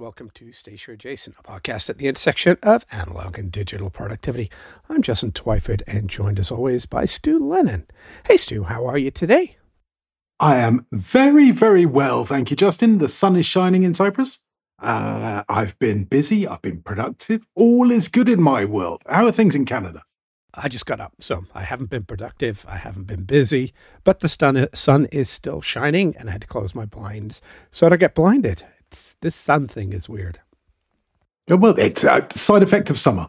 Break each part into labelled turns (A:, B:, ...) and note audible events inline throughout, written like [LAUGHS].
A: and welcome to Stationery Adjacent, a podcast at the intersection of analog and digital productivity. I'm Justin Twyford and joined as always by Stu Lennon. Hey, Stu, how are you today?
B: I am very, very well, thank you, Justin. The sun is shining in Cyprus. Uh, I've been busy, I've been productive. All is good in my world. How are things in Canada?
A: I just got up, so I haven't been productive. I haven't been busy, but the sun is still shining, and I had to close my blinds so I don't get blinded. It's, this sun thing is weird.
B: Well, it's a side effect of summer.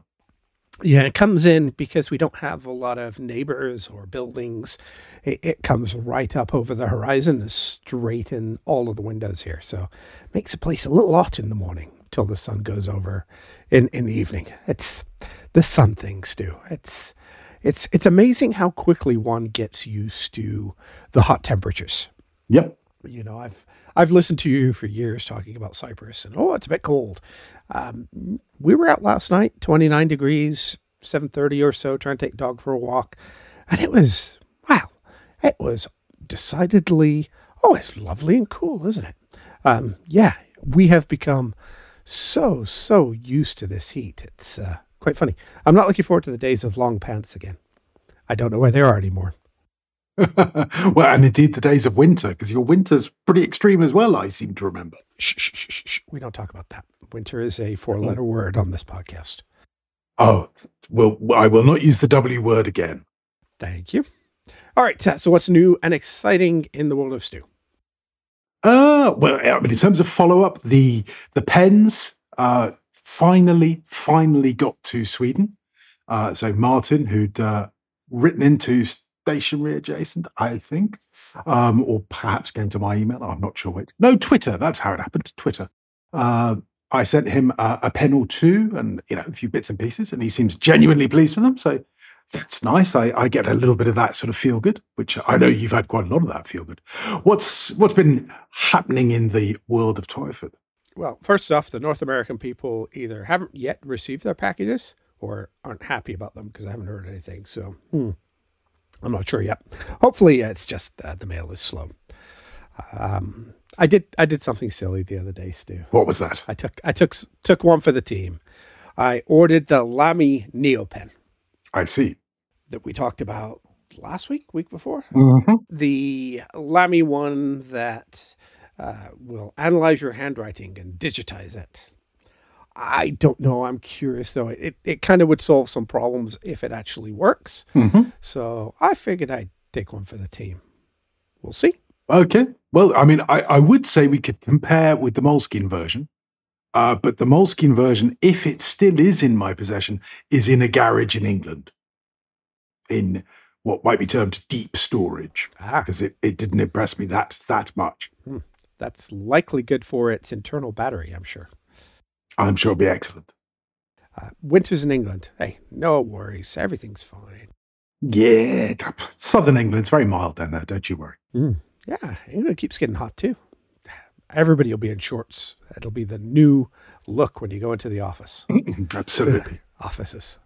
A: Yeah, it comes in because we don't have a lot of neighbors or buildings. It, it comes right up over the horizon, straight in all of the windows here. So it makes the place a little hot in the morning till the sun goes over in, in the evening. It's the sun thing, Stu. It's it's it's amazing how quickly one gets used to the hot temperatures.
B: Yep.
A: You know, I've I've listened to you for years talking about Cyprus and oh, it's a bit cold. Um, we were out last night, 29 degrees, 7:30 or so, trying to take dog for a walk, and it was wow, it was decidedly oh, it's lovely and cool, isn't it? Um, yeah, we have become so so used to this heat. It's uh, quite funny. I'm not looking forward to the days of long pants again. I don't know where they are anymore. [LAUGHS]
B: well, and indeed the days of winter, because your winter's pretty extreme as well, I seem to remember.
A: Shh, shh, shh, shh. We don't talk about that. Winter is a four letter word on this podcast.
B: Oh, well, I will not use the W word again.
A: Thank you. All right. So, what's new and exciting in the world of Stu?
B: Uh, well, I mean, in terms of follow up, the the pens uh, finally, finally got to Sweden. Uh, so Martin, who'd uh, written into stationery adjacent, I think, um, or perhaps came to my email. I'm not sure which. No, Twitter. That's how it happened. Twitter. Uh, I sent him a, a, pen or two, and you know a few bits and pieces, and he seems genuinely pleased with them. So that's nice. I, I get a little bit of that sort of feel good, which I know you've had quite a lot of that feel good. What's what's been happening in the world of Twyford?
A: Well, first off, the North American people either haven't yet received their packages or aren't happy about them because I haven't heard anything. So hmm. I'm not sure yet. Hopefully, it's just uh, the mail is slow. Um, I did I did something silly the other day, Stu.
B: What was that?
A: I took I took took one for the team. I ordered the Lamy Neopen.
B: I see.
A: That we talked about last week, week before.
B: Mm-hmm.
A: The Lamy one that uh, will analyze your handwriting and digitize it. I don't know. I'm curious though. It it kind of would solve some problems if it actually works.
B: Mm-hmm.
A: So I figured I'd take one for the team. We'll see.
B: Okay. Well, I mean, I, I would say we could compare with the Moleskine version. Uh, but the Moleskine version, if it still is in my possession, is in a garage in England. In what might be termed deep storage. Because
A: ah.
B: it, it didn't impress me that that much.
A: Hmm. That's likely good for its internal battery, I'm sure.
B: I'm sure it'll be excellent.
A: Uh, winters in England. Hey, no worries. Everything's fine.
B: Yeah, southern England's very mild down there. Don't you worry.
A: Mm. Yeah, England keeps getting hot too. Everybody will be in shorts. It'll be the new look when you go into the office. [LAUGHS]
B: Absolutely. [LAUGHS]
A: Offices.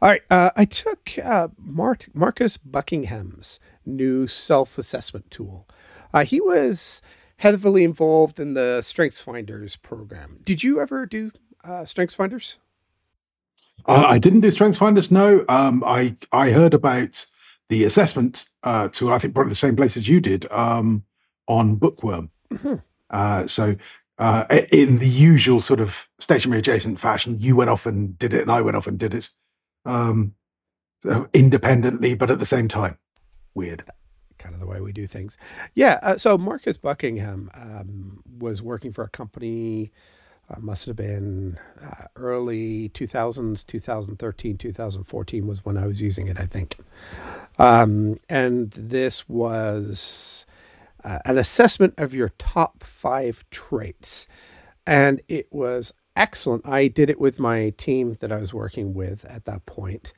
A: All right. Uh, I took uh, Mart- Marcus Buckingham's new self assessment tool. Uh, he was heavily involved in the Strengths Finders program. Did you ever do uh, Strengths Finders?
B: Uh, I didn't do Strengths Finders. No, um, I I heard about the assessment uh, to I think probably the same place as you did um, on Bookworm.
A: Mm-hmm.
B: Uh, so uh, in the usual sort of stationery adjacent fashion, you went off and did it, and I went off and did it um, independently, but at the same time. Weird
A: kind of the way we do things. Yeah. Uh, so Marcus Buckingham um, was working for a company. Uh, must have been uh, early 2000s, 2013, 2014 was when I was using it, I think. Um, and this was uh, an assessment of your top five traits. And it was excellent. I did it with my team that I was working with at that point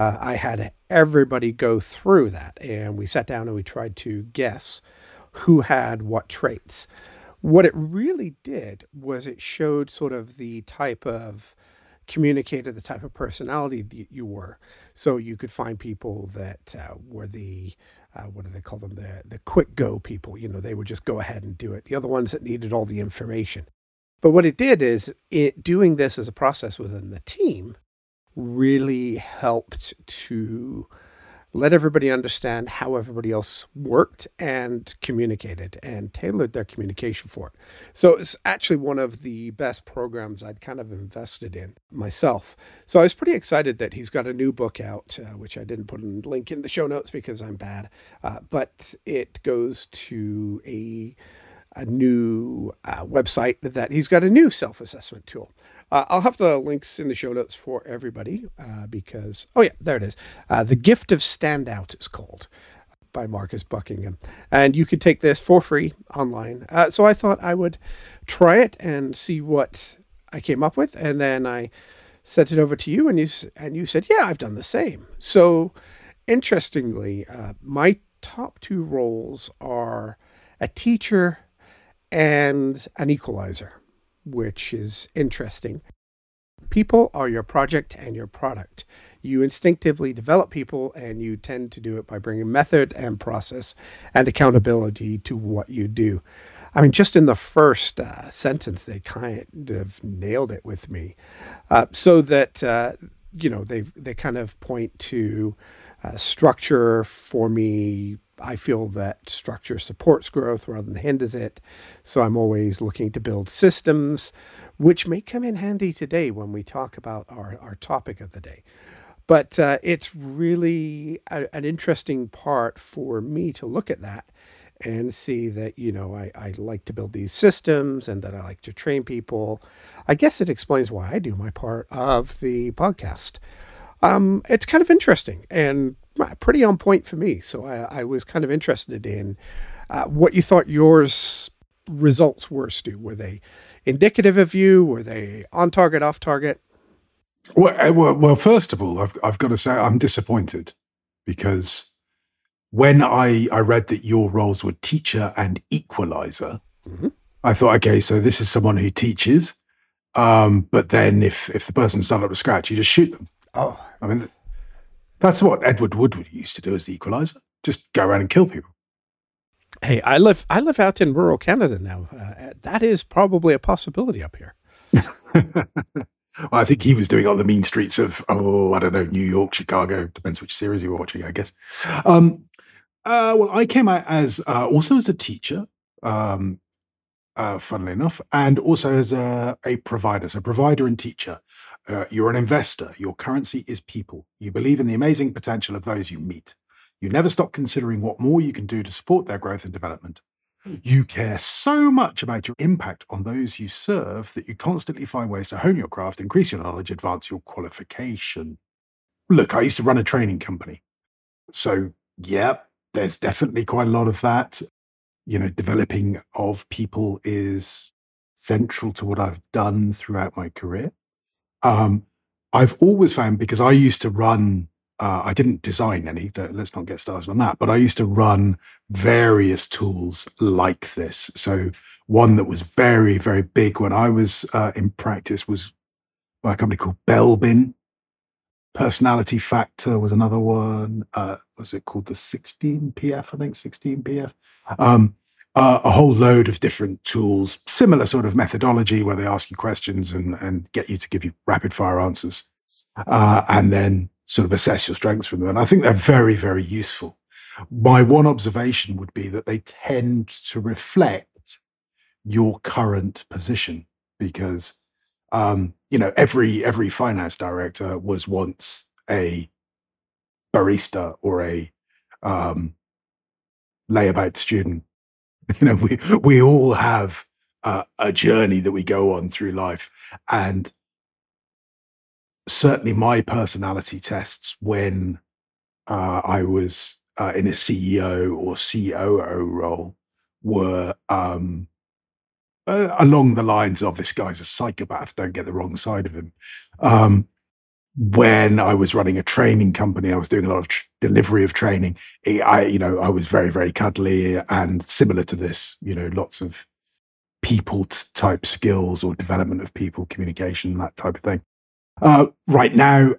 A: uh, I had everybody go through that, and we sat down and we tried to guess who had what traits. What it really did was it showed sort of the type of communicator, the type of personality that you were. So you could find people that uh, were the uh, what do they call them? The the quick go people. You know, they would just go ahead and do it. The other ones that needed all the information. But what it did is it doing this as a process within the team really helped to let everybody understand how everybody else worked and communicated and tailored their communication for it. So it's actually one of the best programs I'd kind of invested in myself. So I was pretty excited that he's got a new book out, uh, which I didn't put a link in the show notes because I'm bad, uh, but it goes to a a new uh, website that he's got a new self assessment tool. Uh, I'll have the links in the show notes for everybody uh, because, oh, yeah, there it is. Uh, the Gift of Standout is called by Marcus Buckingham. And you could take this for free online. Uh, so I thought I would try it and see what I came up with. And then I sent it over to you, and you, and you said, yeah, I've done the same. So interestingly, uh, my top two roles are a teacher and an equalizer which is interesting. People are your project and your product. You instinctively develop people, and you tend to do it by bringing method and process and accountability to what you do. I mean, just in the first uh, sentence, they kind of nailed it with me. Uh, so that, uh, you know, they they kind of point to uh, structure for me I feel that structure supports growth rather than hinders it. So I'm always looking to build systems, which may come in handy today when we talk about our, our topic of the day. But uh, it's really a, an interesting part for me to look at that and see that, you know, I, I like to build these systems and that I like to train people. I guess it explains why I do my part of the podcast. Um, it's kind of interesting and pretty on point for me. So I, I was kind of interested in uh, what you thought yours results were, Stu. Were they indicative of you? Were they on target, off target?
B: Well, uh, well, well, first of all, I've, I've got to say I'm disappointed because when I, I read that your roles were teacher and equalizer, mm-hmm. I thought, okay, so this is someone who teaches. Um, but then if, if the person's done up to scratch, you just shoot them.
A: Oh,
B: I mean, that's what Edward Woodward used to do as the equalizer. Just go around and kill people.
A: Hey, I live I live out in rural Canada now. Uh, that is probably a possibility up here. [LAUGHS]
B: well, I think he was doing it on the mean streets of oh I don't know New York, Chicago. Depends which series you're watching, I guess. Um, uh, well, I came out as uh, also as a teacher. Um, uh, funnily enough, and also as a, a provider, so provider and teacher. Uh, you're an investor. Your currency is people. You believe in the amazing potential of those you meet. You never stop considering what more you can do to support their growth and development. You care so much about your impact on those you serve that you constantly find ways to hone your craft, increase your knowledge, advance your qualification. Look, I used to run a training company. So, yeah, there's definitely quite a lot of that you know, developing of people is central to what I've done throughout my career. Um, I've always found because I used to run, uh, I didn't design any, let's not get started on that, but I used to run various tools like this. So, one that was very, very big when I was uh, in practice was by a company called Belbin. Personality Factor was another one. Uh, was it called the 16PF? I think 16PF. Um, uh, a whole load of different tools, similar sort of methodology where they ask you questions and, and get you to give you rapid fire answers, uh, and then sort of assess your strengths from them. And I think they're very, very useful. My one observation would be that they tend to reflect your current position because um, you know every every finance director was once a barista or a um, layabout student [LAUGHS] You know, we we all have uh, a journey that we go on through life, and certainly my personality tests when uh, I was uh, in a CEO or COO role were um, uh, along the lines of this guy's a psychopath. Don't get the wrong side of him. Um, when I was running a training company, I was doing a lot of tr- delivery of training. I, you know, I was very, very cuddly and similar to this, you know, lots of people type skills or development of people, communication, that type of thing. Uh, right now,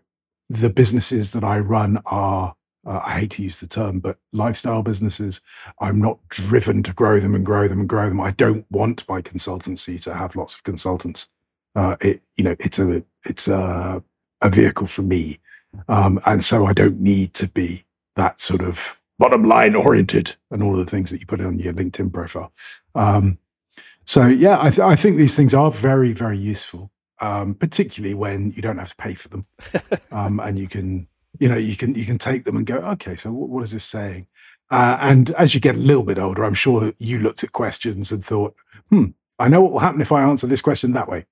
B: the businesses that I run are uh, I hate to use the term, but lifestyle businesses. I'm not driven to grow them and grow them and grow them. I don't want my consultancy to have lots of consultants. Uh, it, you know, it's a, it's a, a vehicle for me. Um, and so I don't need to be that sort of bottom line oriented and all of the things that you put on your LinkedIn profile. Um, so yeah, I, th- I, think these things are very, very useful, um, particularly when you don't have to pay for them, [LAUGHS] um, and you can, you know, you can you can take them and go, okay, so what, what is this saying? Uh, and as you get a little bit older, I'm sure you looked at questions and thought, hmm, I know what will happen if I answer this question that way.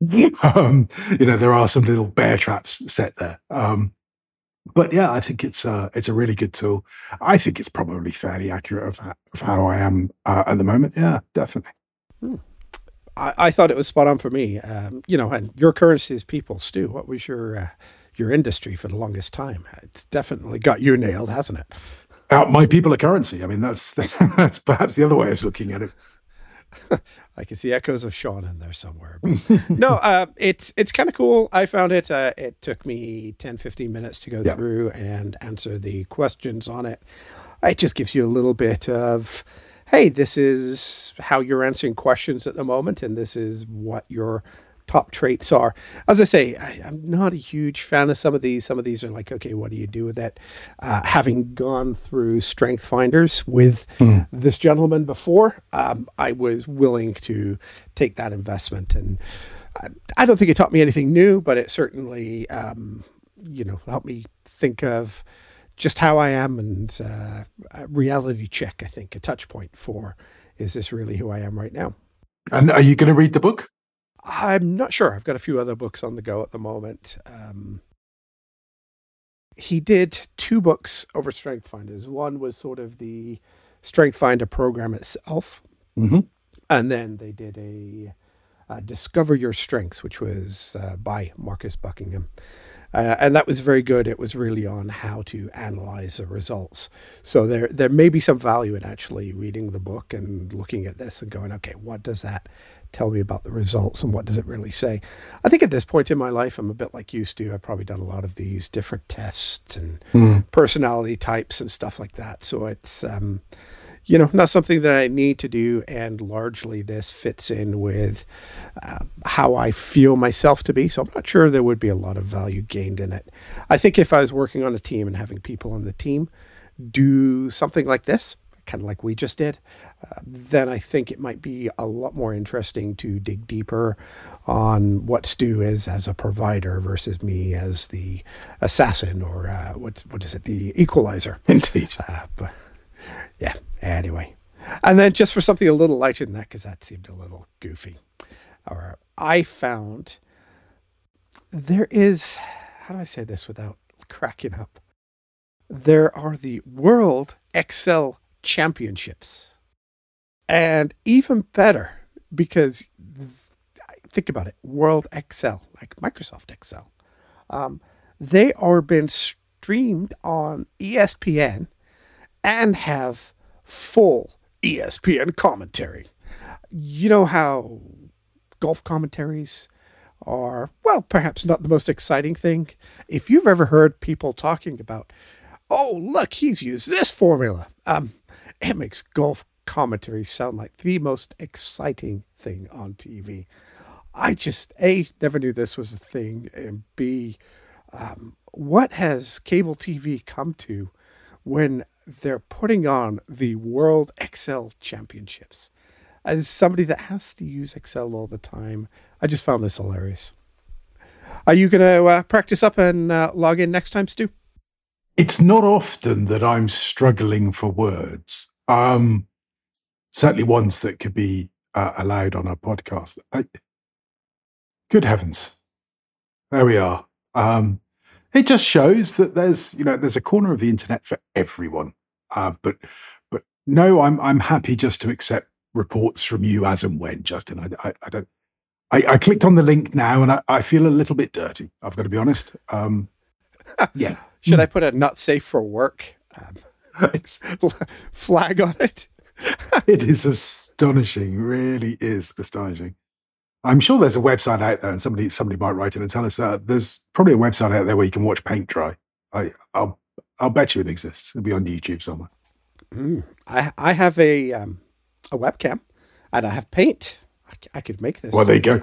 B: [LAUGHS] um, you know, there are some little bear traps set there. Um, but yeah, I think it's a it's a really good tool. I think it's probably fairly accurate of, of how I am uh, at the moment. Yeah, definitely. Hmm.
A: I, I, thought it was spot on for me. Um, you know, and your currency is people. Stu, what was your uh, your industry for the longest time? It's definitely got you nailed, hasn't it?
B: Uh, my people are currency. I mean, that's [LAUGHS] that's perhaps the other way of looking at it. [LAUGHS]
A: I can see echoes of Sean in there somewhere. [LAUGHS] no, uh, it's it's kind of cool. I found it. Uh, it took me 10, 15 minutes to go yeah. through and answer the questions on it. It just gives you a little bit of, hey, this is how you're answering questions at the moment, and this is what your top traits are. As I say, I, am not a huge fan of some of these. Some of these are like, okay, what do you do with that? Uh, having gone through Strength Finders with mm. this gentleman before, um, I was willing to take that investment. And I, I, don't think it taught me anything new, but it certainly, um, you know, helped me think of just how I am and uh, a reality check, I think, a touch point for is this really who I am right now?
B: And are you going to read the book?
A: I'm not sure. I've got a few other books on the go at the moment. Um, he did two books over Strength Finders. One was sort of the Strength Finder program itself, mm-hmm. and then they did a uh, Discover Your Strengths, which was uh, by Marcus Buckingham. Uh, and that was very good. It was really on how to analyze the results. So there, there may be some value in actually reading the book and looking at this and going, okay, what does that tell me about the results and what does it really say. I think at this point in my life, I'm a bit like you, to. I've probably done a lot of these different tests and mm. personality types and stuff like that. So it's, um, you know, not something that I need to do. And largely this fits in with uh, how I feel myself to be. So I'm not sure there would be a lot of value gained in it. I think if I was working on a team and having people on the team do something like this, kind of like we just did, uh, then I think it might be a lot more interesting to dig deeper on what Stu is as a provider versus me as the assassin or uh, what what is it, the equalizer. [LAUGHS]
B: Indeed.
A: Uh, but yeah. Anyway, and then just for something a little lighter than that, because that seemed a little goofy. Or I found there is how do I say this without cracking up? There are the World Excel championships. And even better, because think about it World Excel, like Microsoft Excel, um, they are being streamed on ESPN and have full ESPN commentary. You know how golf commentaries are, well, perhaps not the most exciting thing. If you've ever heard people talking about, oh, look, he's used this formula, um, it makes golf commentary sound like the most exciting thing on TV. I just A never knew this was a thing, and B, um, what has cable TV come to when they're putting on the World Excel Championships? As somebody that has to use Excel all the time, I just found this hilarious. Are you going to uh, practice up and uh, log in next time, Stu?
B: It's not often that I'm struggling for words. Um, certainly ones that could be uh, allowed on a podcast. I, good heavens, there we are. Um, it just shows that there's you know there's a corner of the internet for everyone. Uh, but but no, I'm I'm happy just to accept reports from you as and when, Justin. I, I, I don't. I, I, clicked on the link now and I, I, feel a little bit dirty. I've got to be honest. Um, yeah. [LAUGHS]
A: Should I put a not safe for work um, [LAUGHS] it's, [LAUGHS] flag on it? [LAUGHS]
B: it is astonishing, really is astonishing. I'm sure there's a website out there, and somebody somebody might write in and tell us uh, there's probably a website out there where you can watch paint dry. I, I'll I'll bet you it exists. It'll be on YouTube somewhere.
A: Mm. I I have a um, a webcam, and I have paint. I, I could make this.
B: Well, there you go.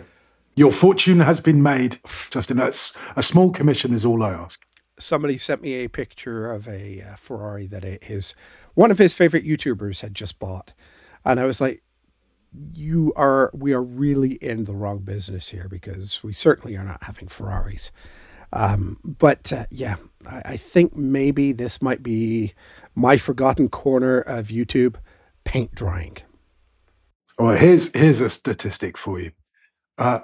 B: Your fortune has been made, Justin. That's a small commission is all I ask.
A: Somebody sent me a picture of a uh, Ferrari that his one of his favorite YouTubers had just bought, and I was like, "You are we are really in the wrong business here because we certainly are not having Ferraris." Um, but uh, yeah, I, I think maybe this might be my forgotten corner of YouTube: paint drying.
B: Well, here's here's a statistic for you. Uh,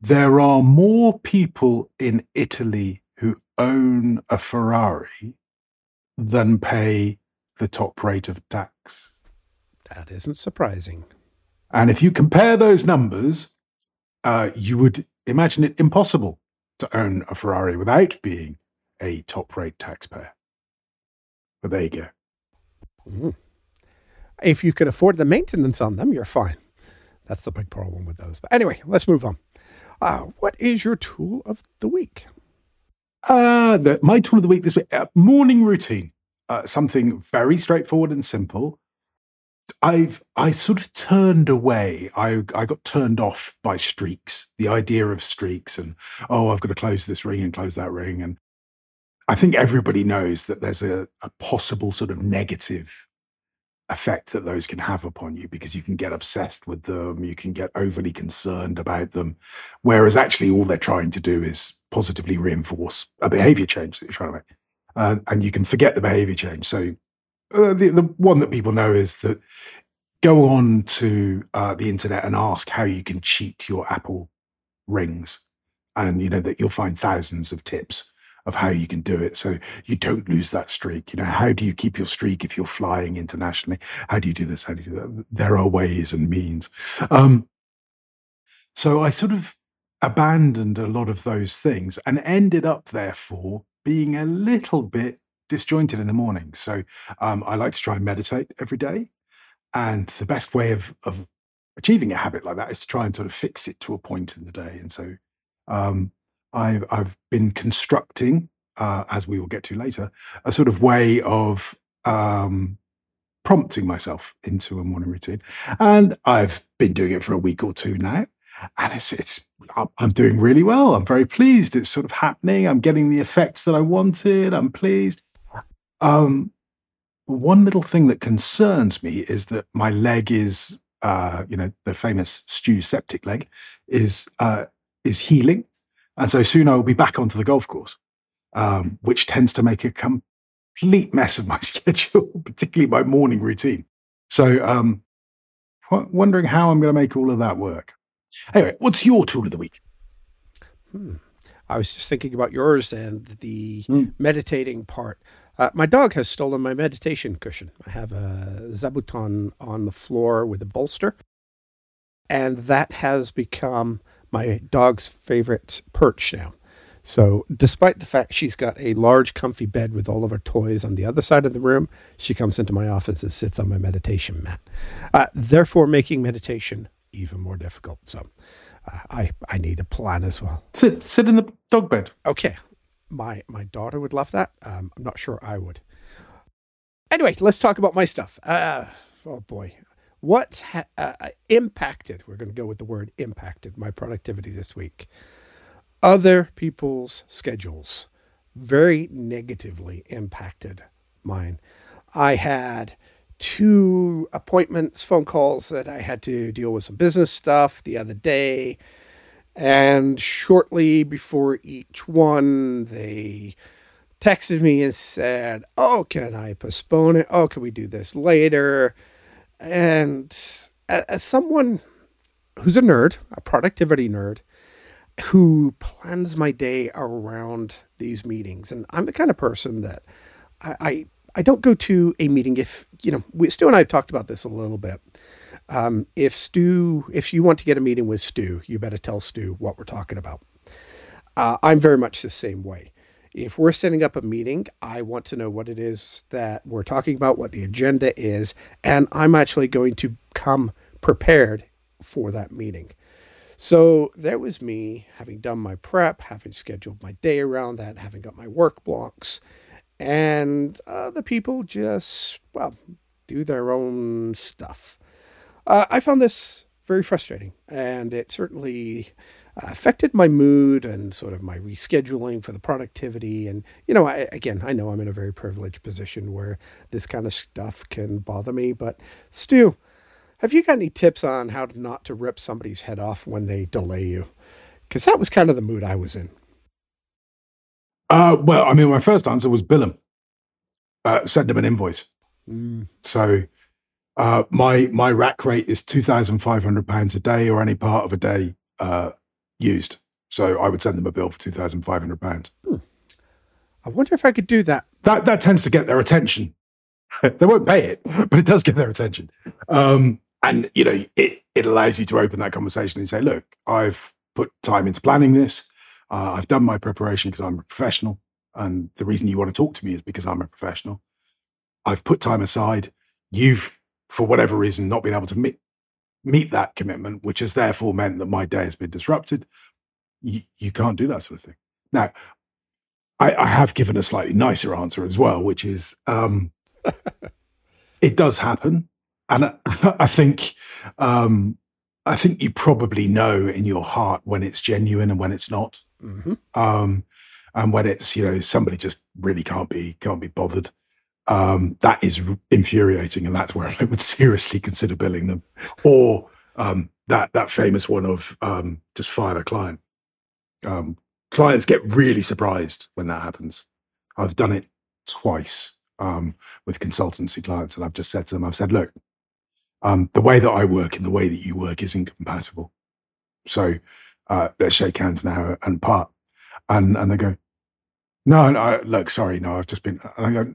B: there are more people in Italy who own a Ferrari than pay the top rate of tax.
A: That isn't surprising.
B: And if you compare those numbers, uh, you would imagine it impossible to own a Ferrari without being a top rate taxpayer. But there you go.
A: Mm. If you can afford the maintenance on them, you're fine. That's the big problem with those. But anyway, let's move on. Uh, what is your tool of the week?
B: Uh, the, my tool of the week this week, uh, morning routine. Uh, something very straightforward and simple. I've I sort of turned away. I I got turned off by streaks. The idea of streaks and oh, I've got to close this ring and close that ring. And I think everybody knows that there's a, a possible sort of negative effect that those can have upon you because you can get obsessed with them, you can get overly concerned about them, whereas actually all they're trying to do is positively reinforce a behavior change that you're trying to make. Uh, and you can forget the behavior change. So uh, the, the one that people know is that go on to uh, the internet and ask how you can cheat your Apple rings. And you know that you'll find thousands of tips of how you can do it so you don't lose that streak. You know, how do you keep your streak if you're flying internationally? How do you do this? How do you do that? There are ways and means. Um, so I sort of abandoned a lot of those things and ended up, therefore, being a little bit disjointed in the morning. So um, I like to try and meditate every day. And the best way of, of achieving a habit like that is to try and sort of fix it to a point in the day. And so um, I've, I've been constructing, uh, as we will get to later, a sort of way of um, prompting myself into a morning routine. And I've been doing it for a week or two now. And it's, it's, I'm doing really well. I'm very pleased. It's sort of happening. I'm getting the effects that I wanted. I'm pleased. Um, one little thing that concerns me is that my leg is, uh, you know, the famous Stu septic leg is, uh, is healing. And so soon I will be back onto the golf course, um, which tends to make a complete mess of my [LAUGHS] schedule, particularly my morning routine. So, um, wondering how I'm going to make all of that work. Anyway, what's your tool of the week?
A: Hmm. I was just thinking about yours and the hmm. meditating part. Uh, my dog has stolen my meditation cushion. I have a zabuton on the floor with a bolster, and that has become my dog's favorite perch now. So, despite the fact she's got a large, comfy bed with all of her toys on the other side of the room, she comes into my office and sits on my meditation mat, uh, therefore making meditation even more difficult. So, uh, I I need a plan as well.
B: Sit sit in the dog bed.
A: Okay, my my daughter would love that. Um, I'm not sure I would. Anyway, let's talk about my stuff. Uh, oh boy, what ha- uh, uh, impacted, we're going to go with the word impacted, my productivity this week? Other people's schedules very negatively impacted mine. I had two appointments, phone calls that I had to deal with some business stuff the other day. And shortly before each one, they texted me and said, Oh, can I postpone it? Oh, can we do this later? And as someone who's a nerd, a productivity nerd, who plans my day around these meetings, and I'm the kind of person that I, I, I don't go to a meeting if you know. We, Stu and I have talked about this a little bit. Um, if Stu, if you want to get a meeting with Stu, you better tell Stu what we're talking about. Uh, I'm very much the same way if we're setting up a meeting, I want to know what it is that we're talking about, what the agenda is, and I'm actually going to come prepared for that meeting. So there was me having done my prep, having scheduled my day around that, having got my work blocks, and other people just, well, do their own stuff. Uh, I found this very frustrating, and it certainly uh, affected my mood and sort of my rescheduling for the productivity. And, you know, I, again, I know I'm in a very privileged position where this kind of stuff can bother me, but Stu, have you got any tips on how not to rip somebody's head off when they delay you? Because that was kind of the mood I was in.
B: Uh, well, I mean, my first answer was bill him, uh, send them an invoice.
A: Mm.
B: So uh, my my rack rate is two thousand five hundred pounds a day, or any part of a day uh, used. So I would send them a bill for two thousand five hundred pounds.
A: Hmm. I wonder if I could do that.
B: That that tends to get their attention. [LAUGHS] they won't pay it, but it does get their attention. Um, and you know, it it allows you to open that conversation and say, "Look, I've put time into planning this. Uh, I've done my preparation because I'm a professional, and the reason you want to talk to me is because I'm a professional. I've put time aside. You've, for whatever reason, not been able to meet meet that commitment, which has therefore meant that my day has been disrupted. You, you can't do that sort of thing. Now, I, I have given a slightly nicer answer as well, which is um, [LAUGHS] it does happen, and I, [LAUGHS] I think um, I think you probably know in your heart when it's genuine and when it's not,
A: Mm-hmm.
B: um, and when it's you know somebody just really can't be can't be bothered. Um, that is infuriating, and that's where I would [LAUGHS] seriously consider billing them, or um, that that famous one of um, just fire a client. Um, clients get really surprised when that happens. I've done it twice um, with consultancy clients, and I've just said to them, I've said, look, um, the way that I work and the way that you work is incompatible. So uh, let's shake hands now and part. And and they go, no, no, look, sorry, no, I've just been. And I go,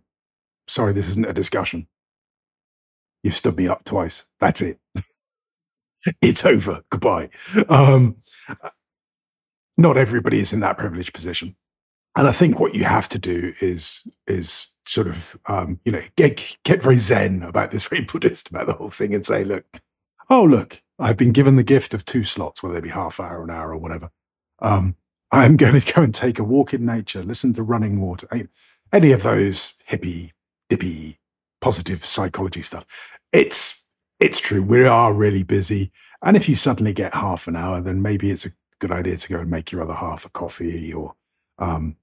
B: sorry, this isn't a discussion. You've stood me up twice. That's it. [LAUGHS] it's over. Goodbye. Um, not everybody is in that privileged position, and I think what you have to do is is sort of um, you know get get very zen about this, [LAUGHS] very Buddhist about the whole thing, and say, look, oh look, I've been given the gift of two slots, whether they be half an hour, an hour, or whatever. Um, I'm [LAUGHS] going to go and take a walk in nature, listen to running water, any of those hippie, dippy, positive psychology stuff. It's it's true. We are really busy, and if you suddenly get half an hour, then maybe it's a good idea to go and make your other half a coffee, or um,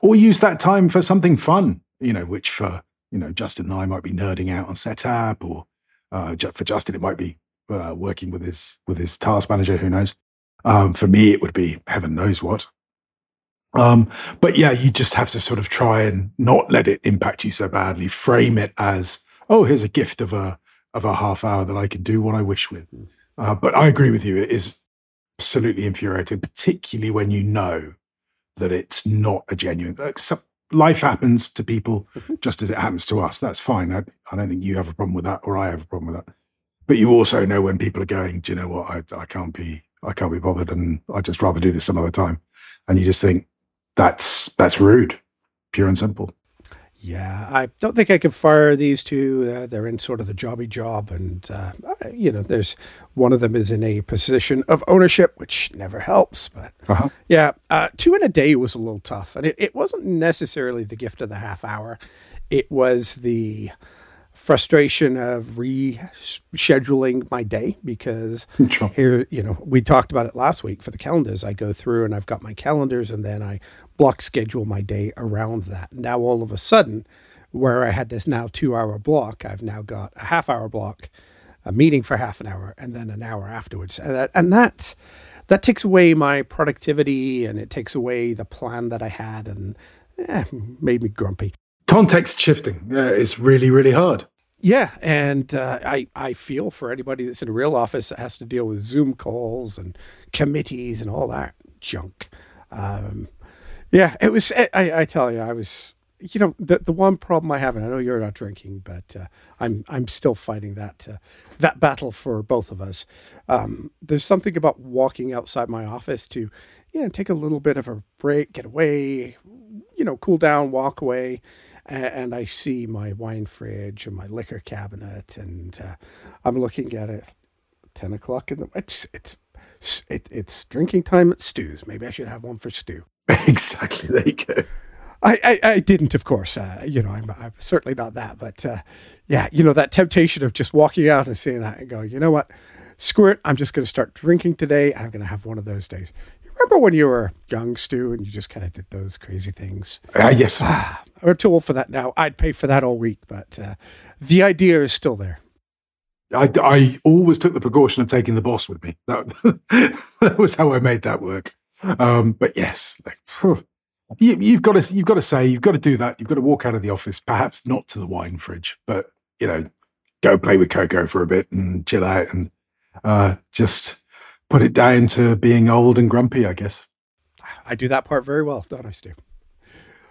B: or use that time for something fun. You know, which for you know Justin and I might be nerding out on setup, or uh, for Justin it might be uh, working with his with his task manager. Who knows? Um, for me, it would be heaven knows what. Um, but yeah, you just have to sort of try and not let it impact you so badly. Frame it as, oh, here's a gift of a of a half hour that I can do what I wish with. Uh, but I agree with you; it is absolutely infuriating, particularly when you know that it's not a genuine. Like, some, life happens to people mm-hmm. just as it happens to us. That's fine. I, I don't think you have a problem with that, or I have a problem with that. But you also know when people are going, do you know what? I, I can't be, I can't be bothered, and I'd just rather do this some other time. And you just think that's that's rude, pure and simple.
A: Yeah, I don't think I could fire these two. Uh, they're in sort of the jobby job, and uh, you know, there's one of them is in a position of ownership, which never helps. But
B: Uh-huh.
A: yeah, uh, two in a day was a little tough, and it, it wasn't necessarily the gift of the half hour. It was the frustration of rescheduling my day because
B: Sure.
A: here, you know, we talked about it last week for the calendars. I go through and I've got my calendars and then I block schedule my day around that. Now, all of a sudden, where I had this now two hour block, I've now got a half hour block, a meeting for half an hour, and then an hour afterwards. And, that, and that's, that takes away my productivity and it takes away the plan that I had and eh, made me grumpy.
B: Context shifting yeah, is really, really hard.
A: Yeah, and uh, I I feel for anybody that's in a real office that has to deal with Zoom calls and committees and all that junk. Um, yeah, it was. I, I tell you, I was. You know, the the one problem I have, and I know you're not drinking, but uh, I'm I'm still fighting that uh, that battle for both of us. Um, there's something about walking outside my office to, you know, take a little bit of a break, get away, you know, cool down, walk away, and I see my wine fridge and my liquor cabinet, and uh, I'm looking at it. Ten o'clock in the it's it's it, it's drinking time at Stu's. Maybe I should have one for Stu. [LAUGHS]
B: exactly. There you go.
A: I, I, I didn't, of course. Uh, you know, I'm, I'm certainly not that, but uh, yeah, you know, that temptation of just walking out and seeing that and going, you know what, screw it, I'm just going to start drinking today. I'm going to have one of those days. You remember when you were young, Stu, and you just kind of did those crazy things?
B: Uh, yes.
A: Ah, we're too old for that now. I'd pay for that all week, but uh, the idea is still there.
B: I, I always took the precaution of taking the boss with me. That, [LAUGHS] that was how I made that work. Um, but yes, like, you, you've got to you've got to say you've got to do that. You've got to walk out of the office, perhaps not to the wine fridge, but you know, go play with Coco for a bit and chill out and uh, just put it down to being old and grumpy, I guess.
A: I do that part very well, don't I, Stu?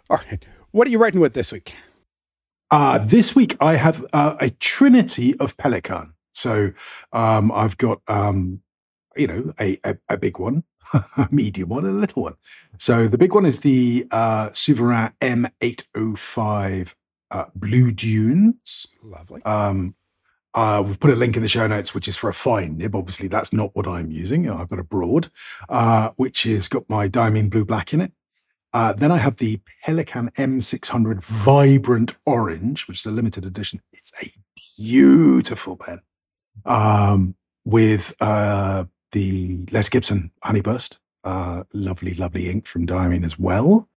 A: All right. What are you writing with this week?
B: Uh, this week I have uh, a trinity of Pelikan. So um, I've got, um, you know, a, a, a big one, [LAUGHS] medium one, and a little one. So the big one is the uh, Souverän M805 uh, Blue Dunes.
A: Lovely.
B: Um, uh, we've put a link in the show notes, which is for a fine nib. Obviously, that's not what I'm using. I've got a broad, uh, which has got my Diamine blue black in it. Uh, then I have the Pelikan M600 Vibrant Orange, which is a limited edition. It's a beautiful pen um, with uh, the Les Gibson Honeyburst. Uh, lovely, lovely ink from Diamine as well.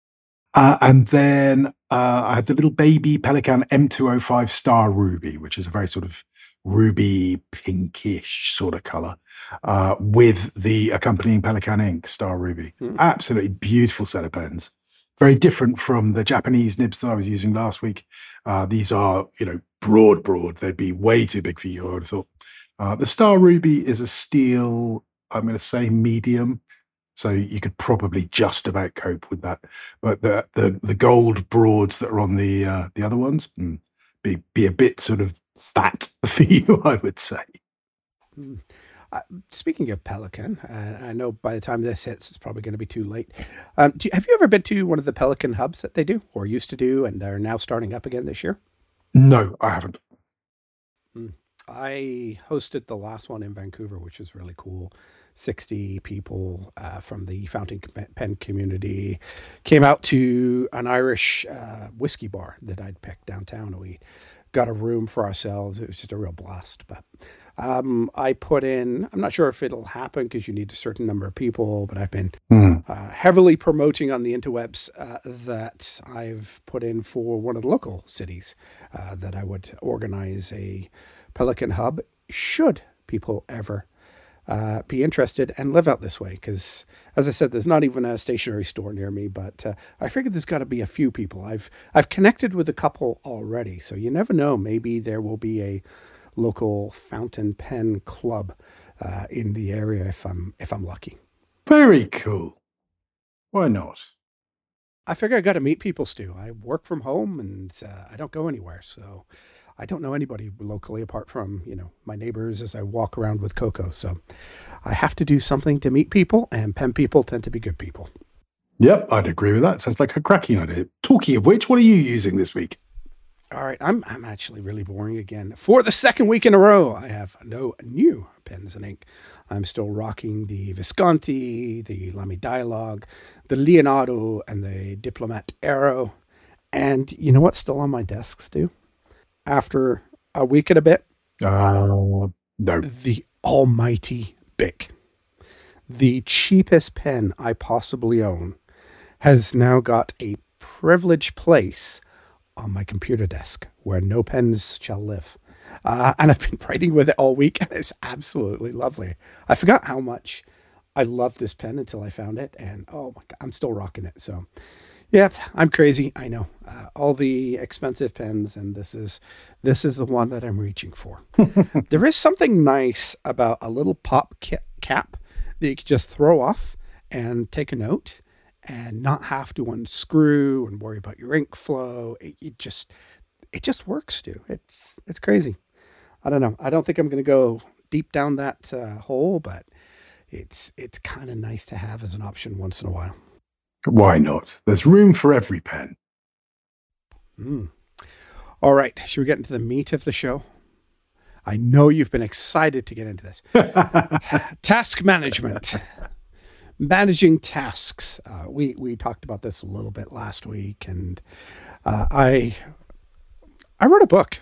B: Uh, and then uh, I have the little baby Pelikan M205 Star Ruby, which is a very sort of ruby pinkish sort of color uh, with the accompanying Pelikan ink Star Ruby.
A: Hmm.
B: Absolutely beautiful set of pens. Very different from the Japanese nibs that I was using last week. Uh, these are, you know, broad, broad. They'd be way too big for you, I would have thought. Uh, the Star Ruby is a steel, I'm going to say medium. So you could probably just about cope with that. But the the, the gold broads that are on the uh, the other ones mm, be be a bit sort of fat [LAUGHS] for you, I would say.
A: Hmm. Uh, speaking of Pelikan, uh, I know by the time this hits, it's probably going to be too late. Um, do you, have you ever been to one of the Pelikan hubs that they do, or used to do, and are now starting up again this year?
B: No, I haven't.
A: I hosted the last one in Vancouver, which was really cool. 60 people uh, from the fountain pen community came out to an Irish uh, whiskey bar that I'd picked downtown. We got a room for ourselves. It was just a real blast. But um, I put in, I'm not sure if it'll happen because you need a certain number of people, but I've been
B: Mm.
A: uh, heavily promoting on the interwebs uh, that I've put in for one of the local cities uh, that I would organize a Pelikan Hub should people ever uh, be interested and live out this way. Because, as I said, there's not even a stationery store near me, but uh, I figured there's got to be a few people. I've I've connected with a couple already, so you never know. Maybe there will be a local fountain pen club uh, in the area if I'm if I'm lucky.
B: Very cool. Why not?
A: I figure I got to meet people, Stu. I work from home and uh, I don't go anywhere, so I don't know anybody locally apart from you know my neighbors as I walk around with Coco. So I have to do something to meet people, and pen people tend to be good people.
B: Yep, I'd agree with that. Sounds like a cracking idea. Talking of which, what are you using this week?
A: All right, I'm I'm actually really boring again. For the second week in a row, I have no new pens and ink. I'm still rocking the Visconti, the Lamy Dialogue, the Leonardo, and the Diplomat Aero. And you know what's still on my desk, Stu? After a week and a bit,
B: Uh, no.
A: the almighty Bic. The cheapest pen I possibly own has now got a privileged place on my computer desk where no pens shall live. Uh, and I've been [LAUGHS] writing with it all week, and it's absolutely lovely. I forgot how much I loved this pen until I found it, and oh my god, I'm still rocking it. So, yeah, I'm crazy. I know uh, all the expensive pens, and this is this is the one that I'm reaching for. [LAUGHS] there is something nice about a little pop cap that you can just throw off and take a note and not have to unscrew and worry about your ink flow. It, it just it just works, Stu. It's it's crazy. I don't know. I don't think I'm going to go deep down that uh, hole, but it's it's kind of nice to have as an option once in a while.
B: Why not? There's room for every pen.
A: Mm. All right, should we get into the meat of the show? I know you've been excited to get into this. [LAUGHS] Task management. managing tasks. Uh, we we talked about this a little bit last week, and uh, I I wrote a book.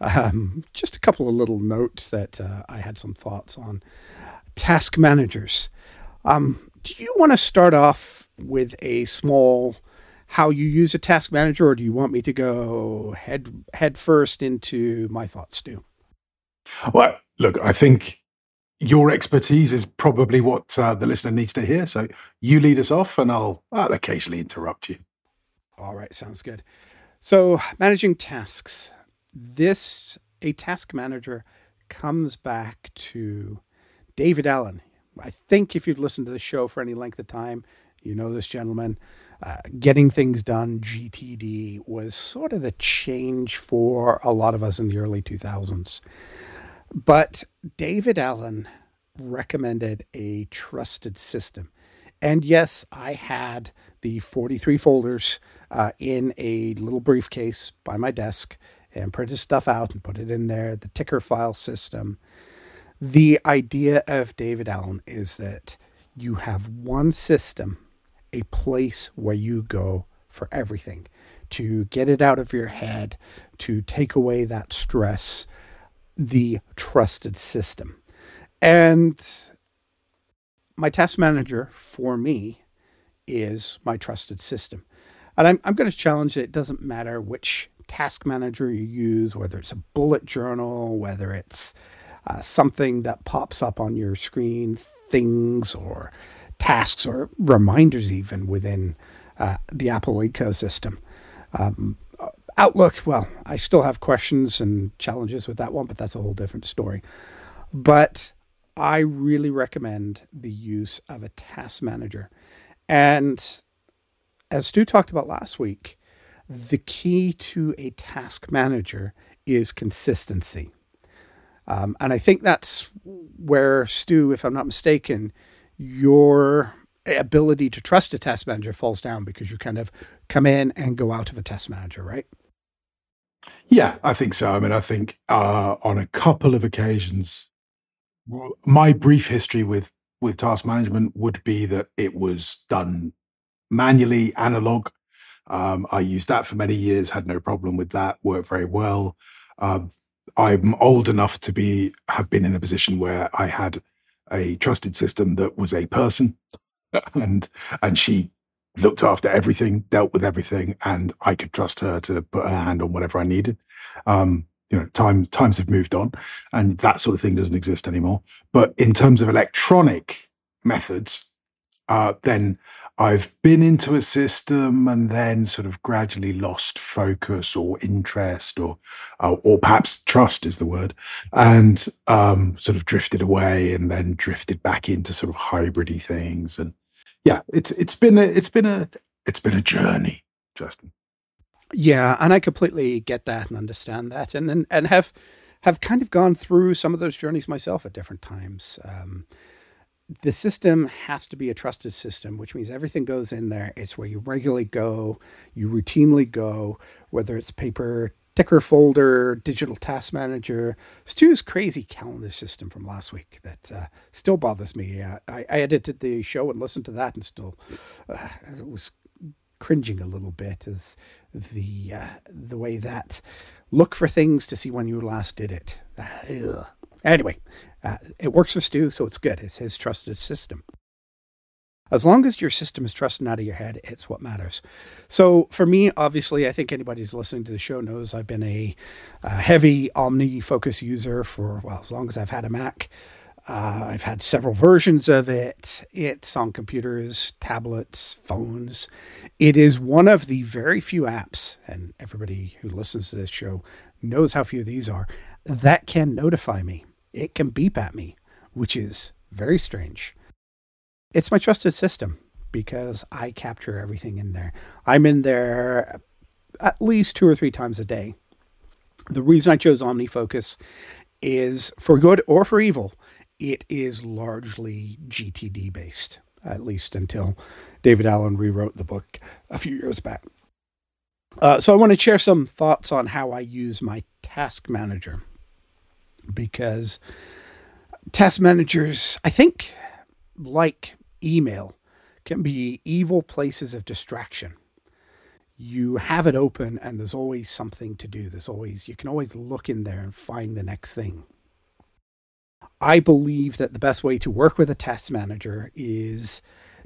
A: Um, just a couple of little notes that uh, I had some thoughts on task managers. Um, do you want to start off with a small how you use a task manager, or do you want me to go head head first into my thoughts, Stu?
B: Well, look, I think your expertise is probably what uh, the listener needs to hear. So you lead us off, and I'll, I'll occasionally interrupt you.
A: All right, sounds good. So managing tasks. This a task manager comes back to David Allen. I think if you've listened to the show for any length of time, you know this gentleman. Uh, getting things done, GTD, was sort of the change for a lot of us in the early 2000s. But David Allen recommended a trusted system. And yes, I had the 43 folders uh, in a little briefcase by my desk and printed stuff out and put it in there, the tickler file system. The idea of David Allen is that you have one system, a place where you go for everything to get it out of your head, to take away that stress, the trusted system. And my task manager for me is my trusted system. And I'm, I'm going to challenge it. It doesn't matter which task manager you use, whether it's a bullet journal, whether it's uh, something that pops up on your screen, things or tasks or reminders, even within uh, the Apple ecosystem. Um, Outlook, well, I still have questions and challenges with that one, but that's a whole different story. But I really recommend the use of a task manager. And as Stu talked about last week, the key to a task manager is consistency. Um, and I think that's where, Stu, if I'm not mistaken, your ability to trust a task manager falls down because you kind of come in and go out of a task manager, right?
B: Yeah, I think so. I mean, I think uh, on a couple of occasions, my brief history with with task management would be that it was done manually, analog. Um, I used that for many years, had no problem with that, worked very well. Uh, I'm old enough to be have been in a position where I had a trusted system that was a person, [LAUGHS] and and she looked after everything, dealt with everything, and I could trust her to put her hand on whatever I needed. Um, you know, time, times have moved on, and that sort of thing doesn't exist anymore. But in terms of electronic methods, uh, then I've been into a system and then sort of gradually lost focus or interest or uh, or perhaps trust is the word and um, sort of drifted away and then drifted back into sort of hybridy things and yeah, it's it's been a it's been a it's been a journey, Justin.
A: Yeah, and I completely get that and understand that, and and, and have have kind of gone through some of those journeys myself at different times. Um, the system has to be a trusted system, which means everything goes in there. It's where you regularly go, you routinely go, whether it's paper tickler folder, digital task manager, Stu's crazy calendar system from last week that uh, still bothers me. Uh, I, I, edited the show and listened to that and still uh, was cringing a little bit as the uh, the way that look for things to see when you last did it. Uh, anyway, uh, it works for Stu, so it's good. It's his trusted system. As long as your system is trusted out of your head, it's what matters. So for me, obviously, I think anybody who's listening to the show knows I've been a, a heavy OmniFocus user for, well, as long as I've had a Mac. Uh, I've had several versions of it. It's on computers, tablets, phones. It is one of the very few apps, and everybody who listens to this show knows how few these are, that can notify me. It can beep at me, which is very strange. It's my trusted system because I capture everything in there. I'm in there at least two or three times a day. The reason I chose OmniFocus is for good or for evil, it is largely GTD based, at least until David Allen rewrote the book a few years back. Uh, so I want to share some thoughts on how I use my task manager because task managers, I think, like email can be evil places of distraction. You have it open and there's always something to do. There's always, you can always look in there and find the next thing. I believe that the best way to work with a task manager is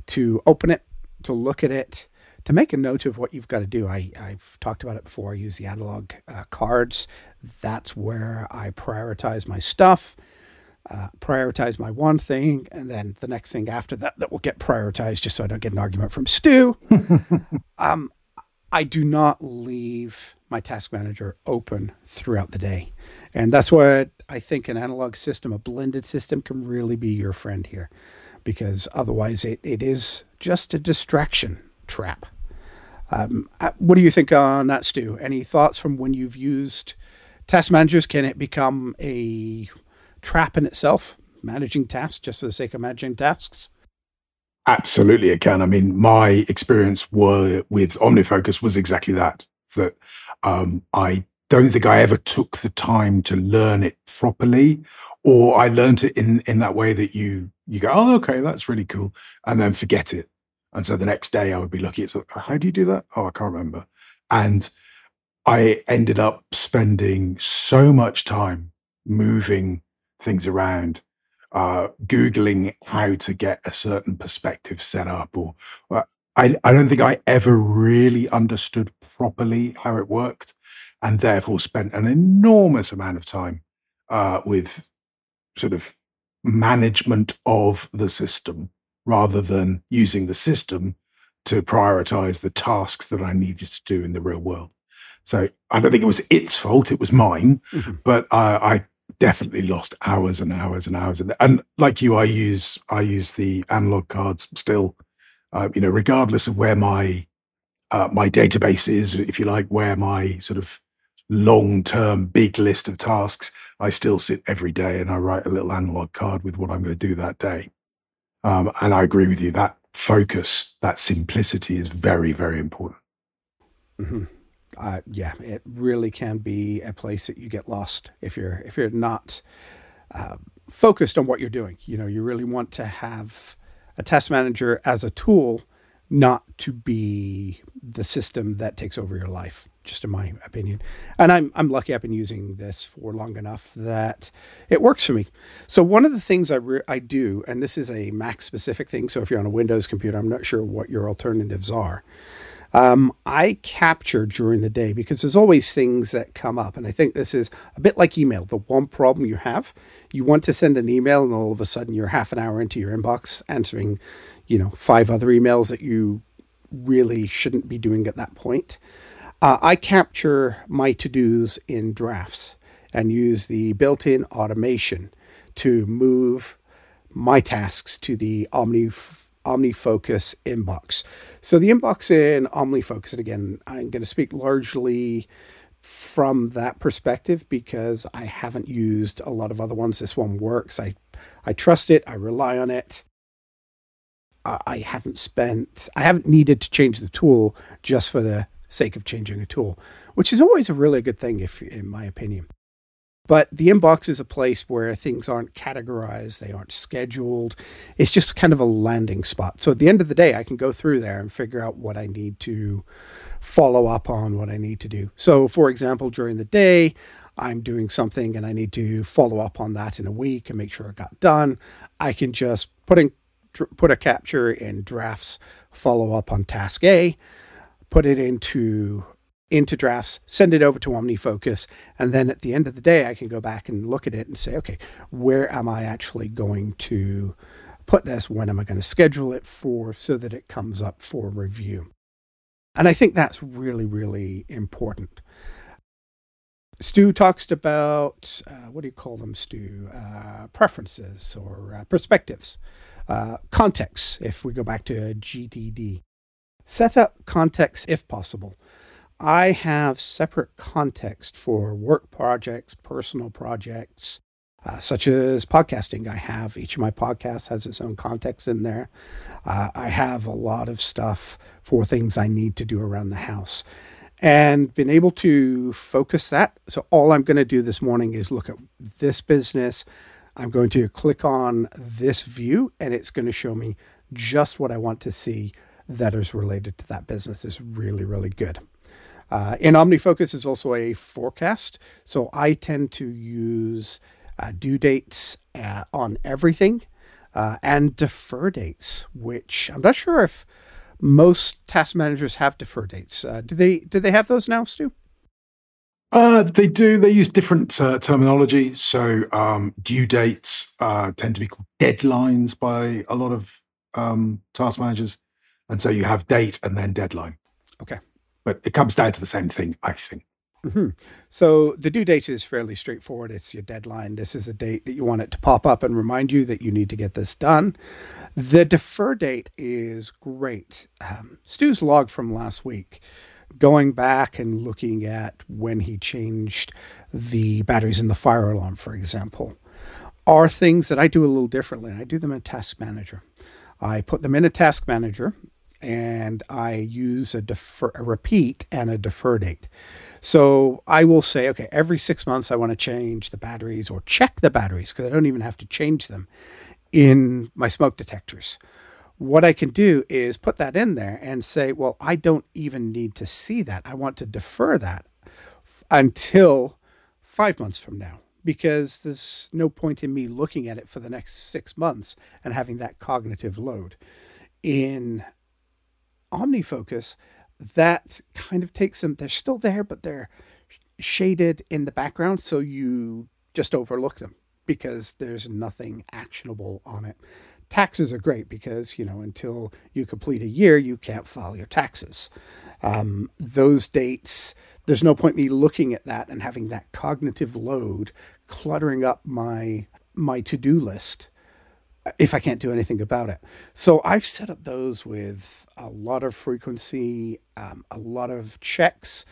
A: to open it, to look at it, to make a note of what you've got to do. I, I've talked about it before. I use the analog uh, cards. That's where I prioritize my stuff, uh, prioritize my one thing, and then the next thing after that that will get prioritized just so I don't get an argument from Stu. [LAUGHS] um, I do not leave my task manager open throughout the day. And that's what I think an analog system, a blended system, can really be your friend here because otherwise it, it is just a distraction trap. Um, uh, what do you think on that, Stu? Any thoughts from when you've used task managers? Can it become a trap in itself, managing tasks just for the sake of managing tasks?
B: Absolutely, it can. I mean, my experience were, with OmniFocus was exactly that. That um, I don't think I ever took the time to learn it properly, or I learned it in in that way that you you go, oh, okay, that's really cool, and then forget it. And so the next day I would be looking at, how do you do that? Oh, I can't remember. And I ended up spending so much time moving things around uh, Googling how to get a certain perspective set up, or uh, I, I don't think I ever really understood properly how it worked, and therefore spent an enormous amount of time uh, with sort of management of the system rather than using the system to prioritize the tasks that I needed to do in the real world. So I don't think it was its fault; it was mine. Mm-hmm. But I, I definitely lost hours and hours and hours. And, and like you, I use I use the analog cards still. Uh, you know, regardless of where my uh, my database is, if you like, where my sort of long term big list of tasks, I still sit every day and I write a little analog card with what I'm going to do that day. Um, and I agree with you that focus, that simplicity is very, very important.
A: Mm-hmm uh, yeah, it really can be a place that you get lost if you're if you're not uh, focused on what you're doing. You know, you really want to have a task manager as a tool, not to be the system that takes over your life. Just in my opinion, and I'm I'm lucky I've been using this for long enough that it works for me. So one of the things I re- I do, and this is a Mac specific thing. So if you're on a Windows computer, I'm not sure what your alternatives are. Um, I capture during the day because there's always things that come up. And I think this is a bit like email. The one problem you have, you want to send an email, and all of a sudden you're half an hour into your inbox answering, you know, five other emails that you really shouldn't be doing at that point. Uh, I capture my to dos in drafts and use the built in automation to move my tasks to the Omni OmniFocus inbox. So the inbox in OmniFocus, and again, I'm going to speak largely from that perspective because I haven't used a lot of other ones. This one works. I I trust it. I rely on it. I haven't spent, I haven't needed to change the tool just for the sake of changing a tool, which is always a really good thing, if in my opinion. But the inbox is a place where things aren't categorized, they aren't scheduled. It's just kind of a landing spot. So at the end of the day, I can go through there and figure out what I need to follow up on, what I need to do. So, for example, during the day, I'm doing something and I need to follow up on that in a week and make sure it got done. I can just put in put a capture in drafts, follow up on task A, put it into into drafts, send it over to OmniFocus, and then at the end of the day, I can go back and look at it and say, okay, where am I actually going to put this? When am I going to schedule it for so that it comes up for review? And I think that's really, really important. Stu talks about uh, what do you call them, Stu? Uh, preferences or uh, perspectives, uh, context. If we go back to GTD, set up context if possible. I have separate context for work projects, personal projects, uh, such as podcasting. I have each of my podcasts has its own context in there. Uh, I have a lot of stuff for things I need to do around the house and been able to focus that. So, all I'm going to do this morning is look at this business. I'm going to click on this view and it's going to show me just what I want to see that is related to that business is really, really good. Uh, in OmniFocus is also a forecast. So I tend to use uh, due dates uh, on everything uh, and defer dates, which I'm not sure if most task managers have defer dates. Uh, do they do they have those now, Stu?
B: Uh, they do. They use different uh, terminology. So um, due dates tend to be called deadlines by a lot of um, task managers, and so you have date and then deadline.
A: Okay,
B: but it comes down to the same thing, I think.
A: Mm-hmm. So the due date is fairly straightforward. It's your deadline. This is a date that you want it to pop up and remind you that you need to get this done. The defer date is great. Um, Stu's log from last week, going back and looking at when he changed the batteries in the fire alarm, for example, are things that I do a little differently. I do them in Task Manager. I put them in a Task Manager and I use a, defer, a repeat and a defer date. So I will say, okay, every six months I want to change the batteries or check the batteries because I don't even have to change them in my smoke detectors. What I can do is put that in there and say, well, I don't even need to see that. I want to defer that until five months from now because there's no point in me looking at it for the next six months and having that cognitive load. In OmniFocus, that kind of takes them, they're still there, but they're shaded in the background. So you just overlook them because there's nothing actionable on it. Taxes are great because, you know, until you complete a year, you can't file your taxes. Um, those dates, there's no point me looking at that and having that cognitive load cluttering up my my to-do list if I can't do anything about it. So I've set up those with a lot of frequency, um, a lot of checks,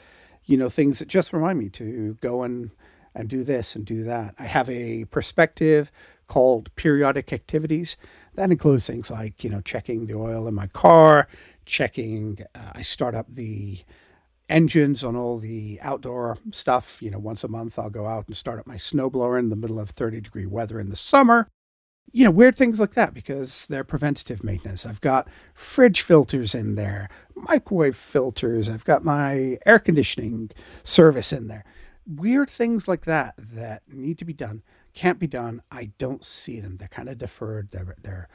A: you know, things that just remind me to go and, and do this and do that. I have a perspective called periodic activities. That includes things like, you know, checking the oil in my car, checking, uh, I start up the engines on all the outdoor stuff. You know, once a month I'll go out and start up my snowblower in the middle of 30 degree weather in the summer you know, weird things like that because they're preventative maintenance. I've got fridge filters in there, microwave filters, I've got my air conditioning service in there. Weird things like that that need to be done, can't be done. I don't see them. They're kind of deferred. They're they're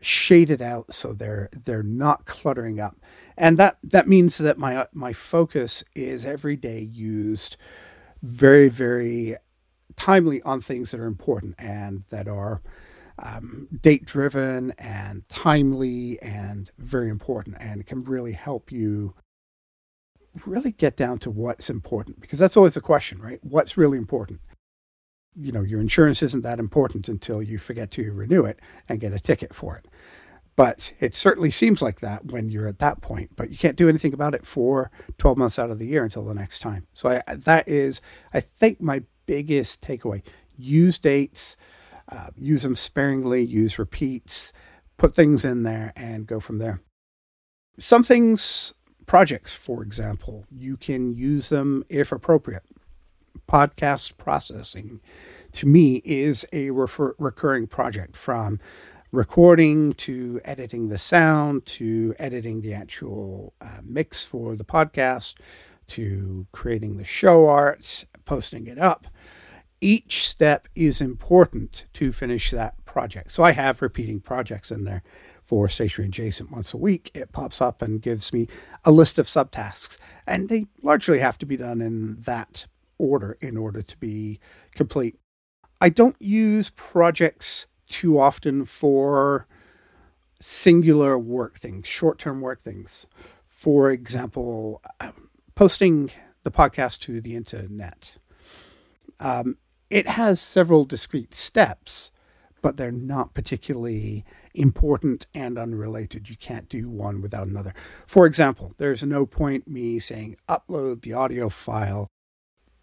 A: shaded out so they're they're not cluttering up. And that that means that my my focus is every day used very very timely on things that are important and that are um, date driven and timely and very important and can really help you really get down to what's important because that's always the question, right? What's really important? You know, your insurance isn't that important until you forget to renew it and get a ticket for it. But it certainly seems like that when you're at that point. But you can't do anything about it for 12 months out of the year until the next time. So I, that is, I think, my biggest takeaway. Use dates, uh, use them sparingly, use repeats, put things in there, and go from there. Some things, projects, for example, you can use them if appropriate. Podcast processing, to me, is a refer- recurring project from recording to editing the sound to editing the actual uh, mix for the podcast to creating the show art, posting it up each step is important to finish that project. So I have repeating projects in there for Stationery Adjacent once a week. It pops up and gives me a list of subtasks, and they largely have to be done in that order in order to be complete. I don't use projects too often for singular work things, short term work things. For example, uh, posting the podcast to the internet. Um, it has several discrete steps, but they're not particularly important and unrelated. You can't do one without another. For example, there's no point me saying upload the audio file,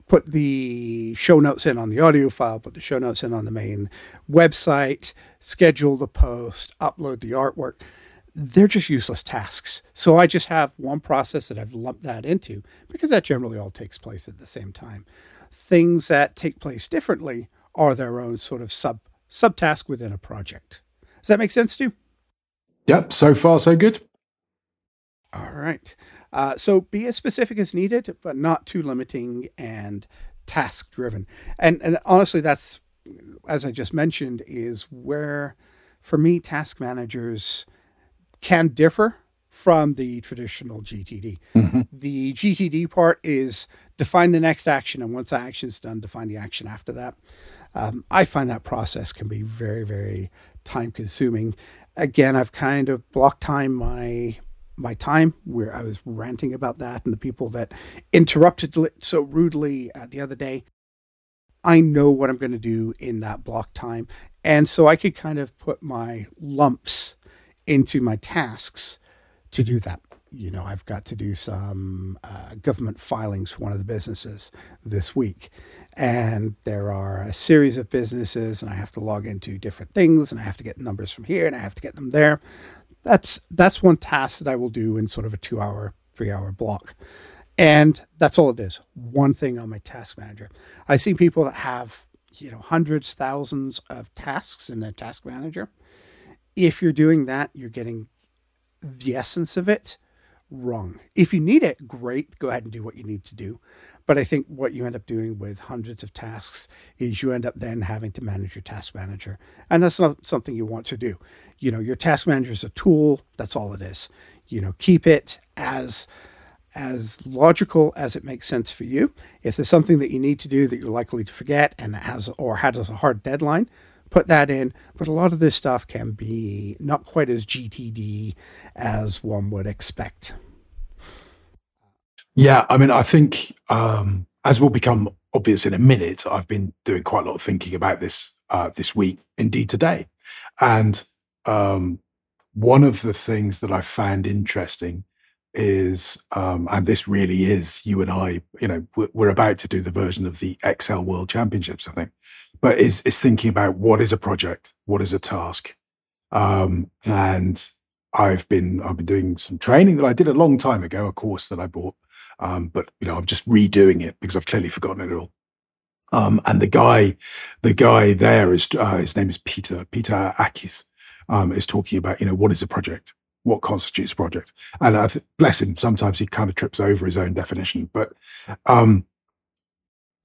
A: put the show notes in on the audio file, put the show notes in on the main website, schedule the post, upload the artwork. They're just useless tasks. So I just have one process that I've lumped that into because that generally all takes place at the same time things that take place differently are their own sort of sub subtask within a project. Does that make sense to you?
B: Yep. So far, so good.
A: All right. Uh, so be as specific as needed, but not too limiting and task driven. And and honestly, that's as I just mentioned, is where for me task managers can differ from the traditional GTD. Mm-hmm. The GTD part is define the next action, and once that action is done, define the action after that. Um, I find that process can be very, very time consuming. Again, I've kind of blocked time my my time where I was ranting about that and the people that interrupted it so rudely uh, the other day. I know what I'm going to do in that block time. And so I could kind of put my lumps into my tasks to do that. You know, I've got to do some uh, government filings for one of the businesses this week. And there are a series of businesses, and I have to log into different things, and I have to get numbers from here, and I have to get them there. That's that's one task that I will do in sort of a two hour, three hour block. And that's all it is. One thing on my task manager. I see people that have, you know, hundreds, thousands of tasks in their task manager. If you're doing that, you're getting the essence of it wrong. If you need it, great, go ahead and do what you need to do. But I think what you end up doing with hundreds of tasks is you end up then having to manage your task manager. And that's not something you want to do. You know, your task manager is a tool, that's all it is. You know, keep it as as logical as it makes sense for you. If there's something that you need to do that you're likely to forget and has or has a hard deadline, put that in. But a lot of this stuff can be not quite as GTD as one would expect.
B: Yeah, I mean, I think um, as will become obvious in a minute, I've been doing quite a lot of thinking about this uh, this week, indeed today, and um, one of the things that I found interesting is, um, and this really is you and I, you know, we're about to do the version of the Excel World Championships, I think, but is is thinking about what is a project, what is a task, um, and I've been I've been doing some training that I did a long time ago, a course that I bought, um, but you know I'm just redoing it because I've clearly forgotten it all. Um, and the guy, the guy there is uh, his name is Peter Peter Akkies, um, is talking about you know what is a project, what constitutes a project. And bless him, sometimes he kind of trips over his own definition. But um,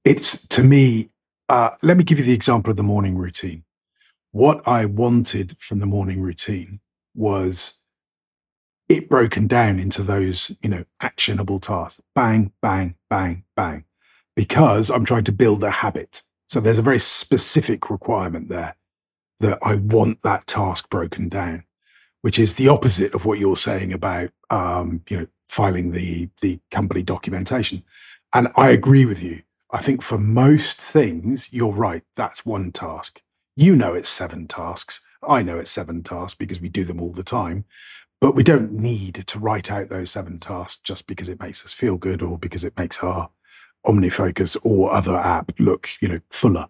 B: it's to me, uh, let me give you the example of the morning routine. What I wanted from the morning routine was it broken down into those, you know, actionable tasks. Bang, bang, bang, bang. Because I'm trying to build a habit. So there's a very specific requirement there that I want that task broken down which is the opposite of what you're saying about um, you know filing the the company documentation. And I agree with you. I think for most things, you're right. That's one task. You know it's seven tasks. I know it's seven tasks because we do them all the time. But we don't need to write out those seven tasks just because it makes us feel good or because it makes our OmniFocus or other app look, you know, fuller.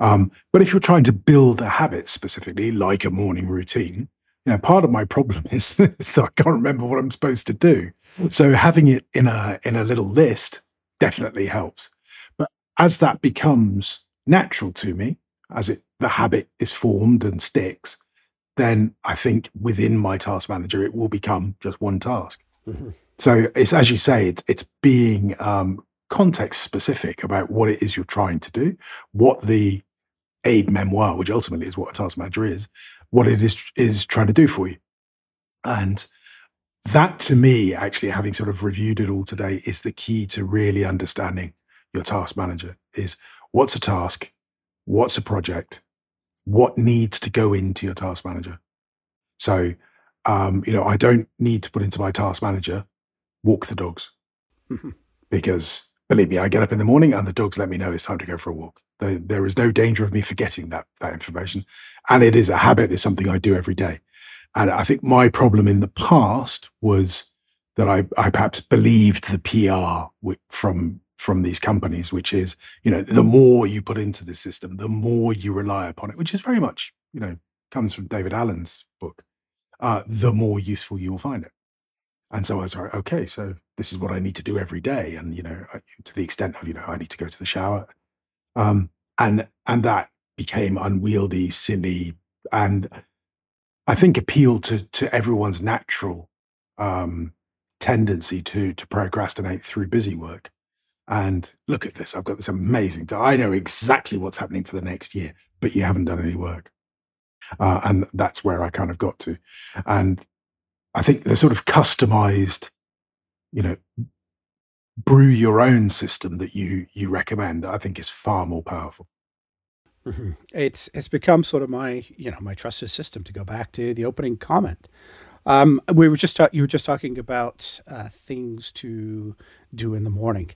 B: Um, but if you're trying to build a habit specifically, like a morning routine, you know, part of my problem [LAUGHS] is, is that I can't remember what I'm supposed to do. So having it in a in a little list definitely helps. As that becomes natural to me, as it the habit is formed and sticks, then I think within my task manager it will become just one task. Mm-hmm. So it's as you say, it's, it's being um, context specific about what it is you're trying to do, what the aid memoir, which ultimately is what a task manager is, what it is is trying to do for you. And that to me, actually having sort of reviewed it all today, is the key to really understanding your task manager is what's a task, what's a project, what needs to go into your task manager. So, um, you know, I don't need to put into my task manager, walk the dogs. Mm-hmm. [LAUGHS] Because believe me, I get up in the morning and the dogs let me know it's time to go for a walk. There, there is no danger of me forgetting that that information, and it is a habit. It's something I do every day. And I think my problem in the past was that I, I perhaps believed the PR from from these companies, which is you know the more you put into the system, the more you rely upon it, which is very much you know comes from David Allen's book. Uh, the more useful you will find it. And so I was like, okay, so this is what I need to do every day. And, you know, to the extent of, you know, I need to go to the shower. Um, and, and that became unwieldy, silly. And I think, appealed to to everyone's natural um, tendency to to procrastinate through busy work. And look at this! I've got this amazing. I know exactly what's happening for the next year, but you haven't done any work, uh, and that's where I kind of got to. And I think the sort of customized, you know, brew your own system that you you recommend, I think is far more powerful.
A: Mm-hmm. It's it's become sort of my you know my trusted system to go back to the opening comment. Um, we were just ta- you were just talking about uh, things to do in the morning.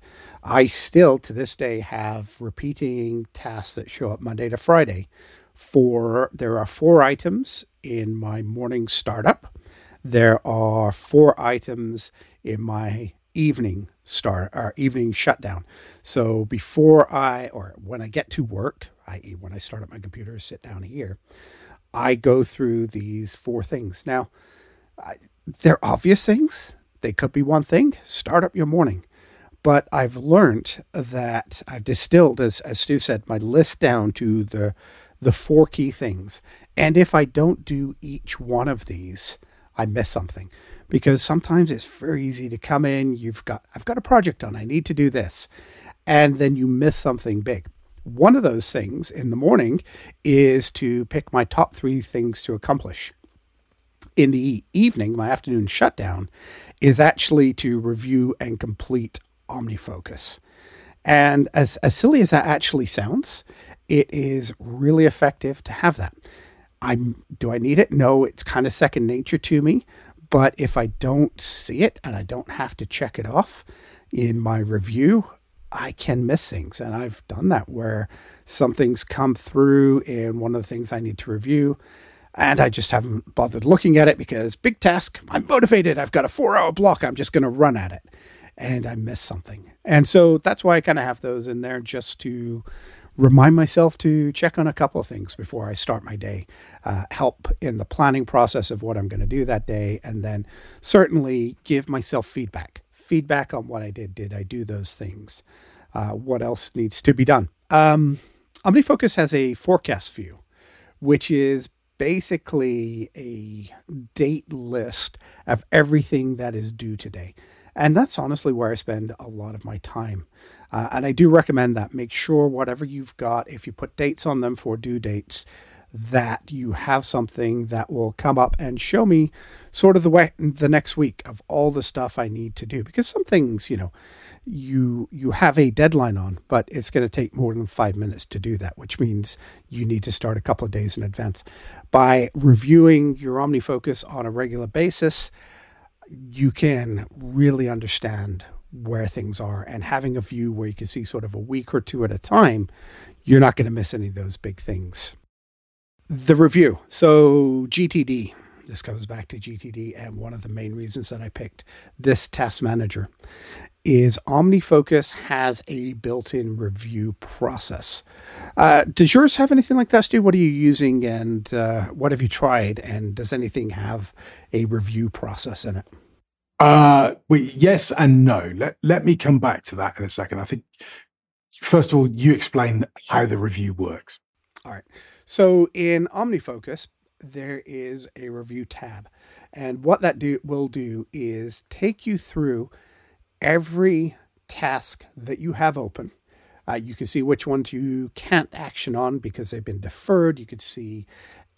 A: I still to this day have repeating tasks that show up Monday to Friday. For there are four items in my morning startup. There are four items in my evening start or evening shutdown. So before I or when I get to work, i.e., when I start up my computer, sit down here, I go through these four things. Now, they're obvious things. They could be one thing. Start up your morning. But I've learned that I've distilled, as, as Stu said, my list down to the the four key things. And if I don't do each one of these, I miss something because sometimes it's very easy to come in. You've got, I've got a project on, I need to do this. And then you miss something big. One of those things in the morning is to pick my top three things to accomplish. In the evening, my afternoon shutdown is actually to review and complete OmniFocus. And as, as silly as that actually sounds, it is really effective to have that. I'm do I need it? No, it's kind of second nature to me. But if I don't see it and I don't have to check it off in my review, I can miss things. And I've done that where something's come through in one of the things I need to review. And I just haven't bothered looking at it because big task, I'm motivated. I've got a four hour block. I'm just going to run at it. And I miss something. And so that's why I kind of have those in there just to remind myself to check on a couple of things before I start my day, uh, help in the planning process of what I'm going to do that day, and then certainly give myself feedback. Feedback on what I did. Did I do those things? Uh, what else needs to be done? Um, OmniFocus has a forecast view, which is basically a date list of everything that is due today. And that's honestly where I spend a lot of my time. Uh, and I do recommend that. Make sure whatever you've got, if you put dates on them for due dates, that you have something that will come up and show me sort of the way the next week of all the stuff I need to do. Because some things, you know, you you have a deadline on, but it's going to take more than five minutes to do that, which means you need to start a couple of days in advance. By reviewing your OmniFocus on a regular basis, you can really understand where things are and having a view where you can see sort of a week or two at a time, you're not going to miss any of those big things. The review. So, GTD. This comes back to GTD, and one of the main reasons that I picked this task manager is OmniFocus has a built-in review process. Uh, does yours have anything like that, Stu? What are you using, and uh, what have you tried? And does anything have a review process in it?
B: Uh, well, yes and no. Let, let me come back to that in a second. I think, first of all, you explain how the review works.
A: All right. So in OmniFocus, there is a review tab. And what that do, will do is take you through every task that you have open. Uh, you can see which ones you can't action on because they've been deferred. You can see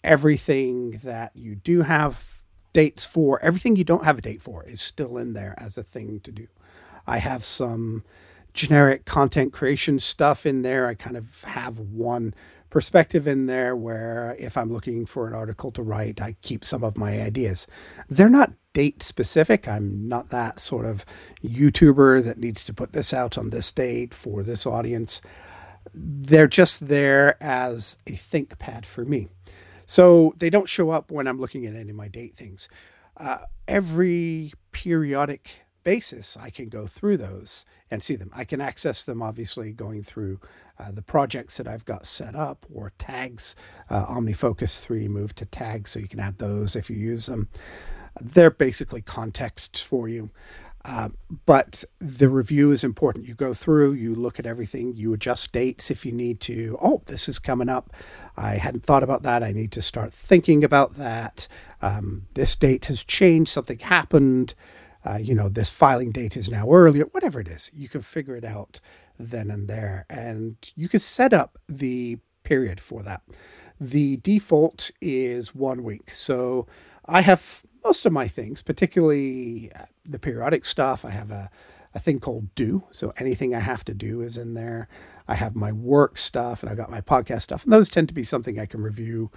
A: everything that you do have dates for everything you don't have a date for is still in there as a thing to do. I have some generic content creation stuff in there. I kind of have one perspective in there where if I'm looking for an article to write, I keep some of my ideas. They're not date specific. I'm not that sort of YouTuber that needs to put this out on this date for this audience. They're just there as a think pad for me. So they don't show up when I'm looking at any of my date things. Uh, every periodic basis, I can go through those and see them. I can access them obviously going through uh, the projects that I've got set up or tags. Uh, OmniFocus 3 moved to tags, so you can add those if you use them. They're basically contexts for you. Uh, but the review is important. You go through, you look at everything, you adjust dates if you need to. Oh, this is coming up. I hadn't thought about that. I need to start thinking about that. Um, this date has changed. Something happened. Uh, you know, this filing date is now earlier. Whatever it is, you can figure it out then and there. And you can set up the period for that. The default is one week. So I have most of my things, particularly uh, the periodic stuff. I have a, a thing called do. So anything I have to do is in there. I have my work stuff and I've got my podcast stuff. And those tend to be something I can review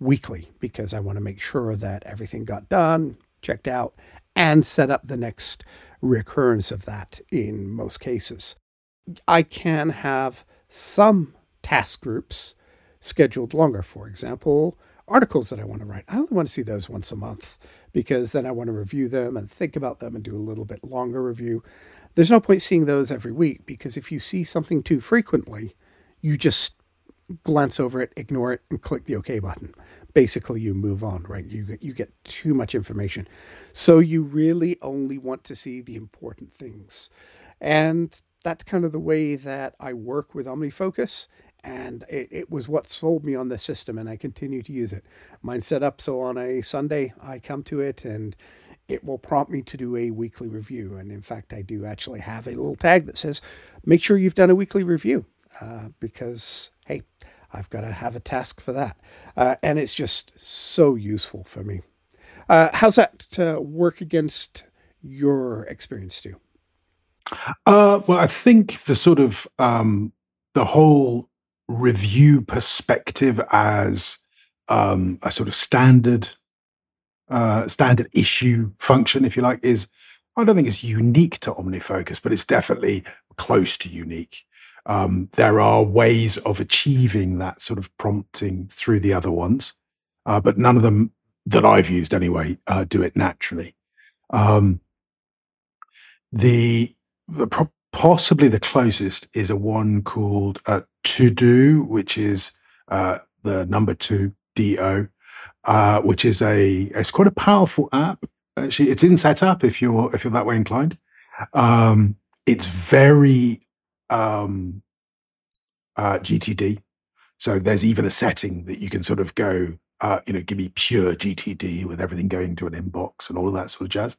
A: weekly because I want to make sure that everything got done, checked out, and set up the next recurrence of that in most cases. I can have some task groups scheduled longer. For example, articles that I want to write. I only want to see those once a month because then I want to review them and think about them and do a little bit longer review. There's no point seeing those every week because if you see something too frequently, you just glance over it, ignore it, and click the OK button. Basically, you move on, right? You you get too much information. So you really only want to see the important things. And that's kind of the way that I work with OmniFocus and it, it was what sold me on the system and i continue to use it mine's set up so on a sunday i come to it and it will prompt me to do a weekly review and in fact i do actually have a little tag that says make sure you've done a weekly review uh, because hey i've got to have a task for that. Uh, and it's just so useful for me. Uh, how's that to work against your experience Stu
B: uh, well i think the sort of um, the whole review perspective as um, a sort of standard uh, standard issue function, if you like, is I don't think it's unique to OmniFocus, but it's definitely close to unique. Um, there are ways of achieving that sort of prompting through the other ones, uh, but none of them that I've used anyway uh, do it naturally. Um, the the pro- possibly the closest is a one called uh, 2Do, which is uh, the number two do, uh, which is a it's quite a powerful app. Actually, it's in setup if you're if you're that way inclined. Um, it's very um, uh, GTD, so there's even a setting that you can sort of go, uh, you know, give me pure GTD with everything going to an inbox and all of that sort of jazz.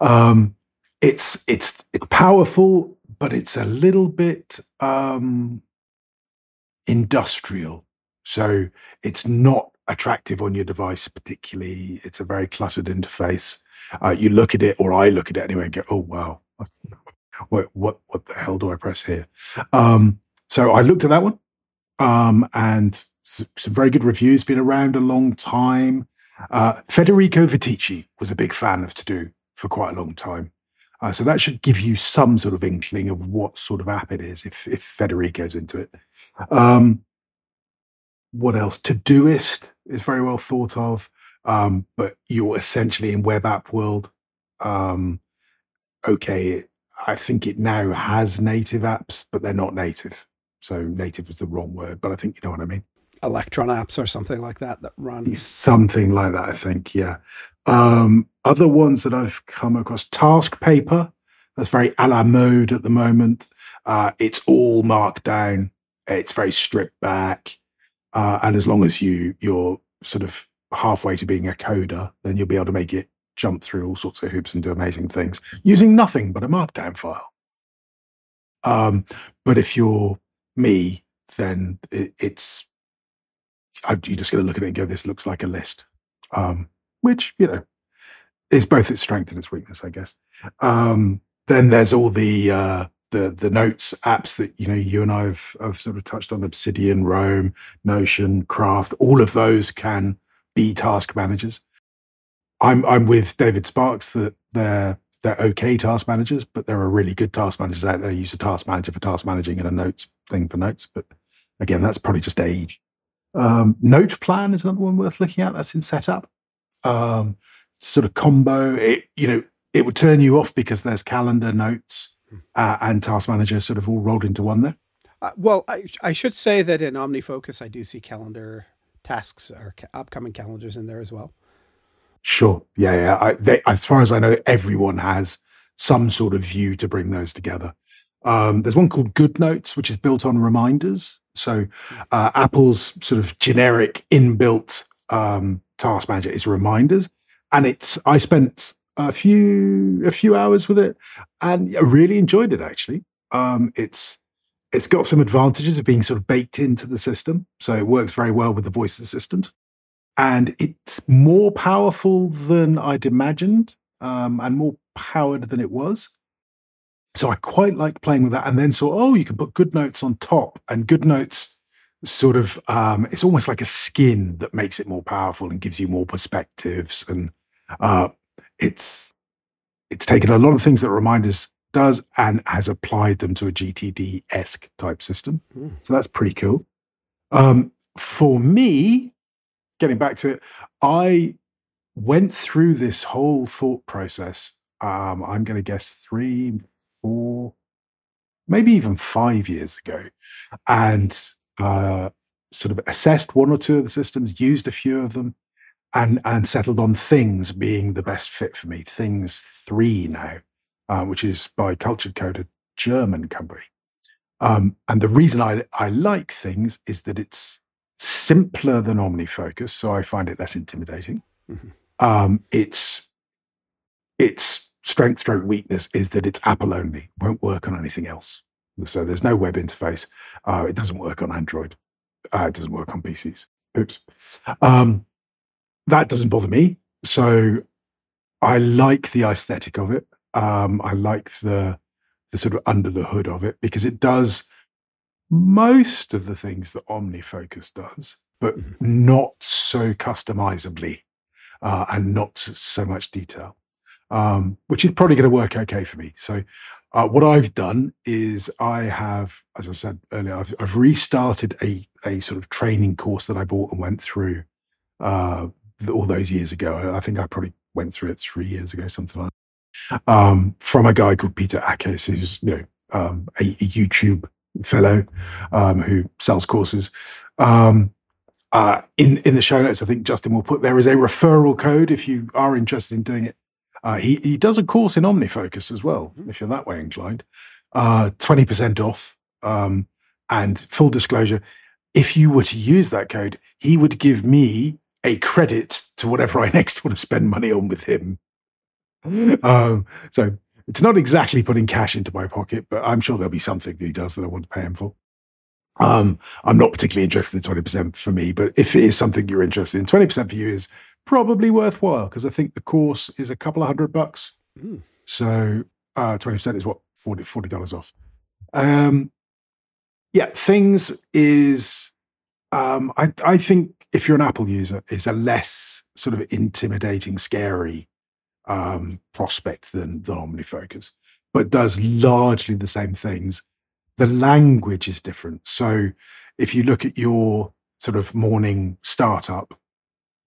B: Um, it's it's it's powerful but it's a little bit um, industrial. So it's not attractive on your device, particularly. It's a very cluttered interface. Uh, you look at it, or I look at it anyway, and go, "Oh wow, [LAUGHS] what what what the hell do I press here?" Um, so I looked at that one, um, and some very good reviews. Been around a long time. Uh, Federico Viticci was a big fan of 2Do for quite a long time. Uh, so that should give you some sort of inkling of what sort of app it is if, if Federico's into it. Um, what else? To Todoist is very well thought of, um, but you're essentially in web app world. Um, okay, I think it now has native apps, but they're not native. So native is the wrong word, but I think you know what I mean.
A: Electron apps or something like that that run
B: something like that. I think, yeah. Um, other ones that I've come across, TaskPaper. that's very a la mode at the moment. Uh, it's all markdown. It's very stripped back. Uh, and as long as you, you're sort of halfway to being a coder, then you'll be able to make it jump through all sorts of hoops and do amazing things using nothing but a markdown file. Um, but if you're me, then it, it's, I, you're just going to look at it and go, this looks like a list. Um, which you know is both its strength and its weakness, I guess. Um, then there's all the uh, the the notes apps that you know you and I have, have sort of touched on: Obsidian, Roam, Notion, Craft. All of those can be task managers. I'm I'm with David Sparks that they're they're okay task managers, but there are really good task managers out there. Use a task manager for task managing and a notes thing for notes. But again, that's probably just age. Um, Noteplan is another one worth looking at. That's in setup um, sort of combo. It you know it would turn you off because there's calendar notes hmm. uh, and task manager sort of all rolled into one there.
A: Uh, well, I, I should say that in OmniFocus, I do see calendar tasks or ca- upcoming calendars in there as well.
B: Sure. Yeah. Yeah. I, they, as far as I know, everyone has some sort of view to bring those together. Um, there's one called Good Notes, which is built on reminders. So uh, Apple's sort of generic inbuilt um, task manager is reminders, and it's I spent a few a few hours with it, and I really enjoyed it. Actually, um, it's it's got some advantages of being sort of baked into the system, so it works very well with the voice assistant, and it's more powerful than I'd imagined, um, and more powered than it was. So I quite like playing with that, and then saw oh, you can put Good Notes on top, and Good Notes sort of um, it's almost like a skin that makes it more powerful and gives you more perspectives and uh, it's it's taken a lot of things that reminders does and has applied them to a gtd esque type system mm. so that's pretty cool um, for me getting back to it i went through this whole thought process um, i'm going to guess three four maybe even five years ago and uh, sort of assessed one or two of the systems, used a few of them, and and settled on things being the best fit for me. Things three now, uh, which is by Cultured Code, a German company. Um, and the reason I I like things is that it's simpler than OmniFocus, so I find it less intimidating. Mm-hmm. Um, it's its strength stroke weakness is that it's Apple only, won't work on anything else. So there's no web interface. Uh, it doesn't work on Android. Uh, it doesn't work on PCs. Oops. Um, that doesn't bother me. So I like the aesthetic of it. Um, I like the the sort of under the hood of it because it does most of the things that OmniFocus does, but mm-hmm. not so customizably uh, and not so much detail, um, which is probably going to work okay for me. So uh, what I've done is I have, as I said earlier, I've, I've, restarted a a sort of training course that I bought and went through uh, all those years ago. I think I probably went through it three years ago, something like that, um, from a guy called Peter Akkies, who's you know um, a, a, YouTube fellow um, who sells courses. Um, uh, in in the show notes, I think Justin will put there is a referral code if you are interested in doing it. Uh, he, he does a course in OmniFocus as well, mm-hmm. if you're that way inclined. Uh, 20% off. Um, and full disclosure, if you were to use that code, he would give me a credit to whatever I [LAUGHS] next want to spend money on with him. um, so it's not exactly putting cash into my pocket, but I'm sure there'll be something that he does that I want to pay him for. Um, I'm not particularly interested in 20% for me, but if it is something you're interested in, 20% for you is probably worthwhile because I think the course is a couple of hundred bucks. Mm. So uh, 20% is what, 40 $40 off. Um, yeah, things is, um, I, I think if you're an Apple user, is a less sort of intimidating, scary um, prospect than, than OmniFocus, but does largely the same things. The language is different. So if you look at your sort of morning startup,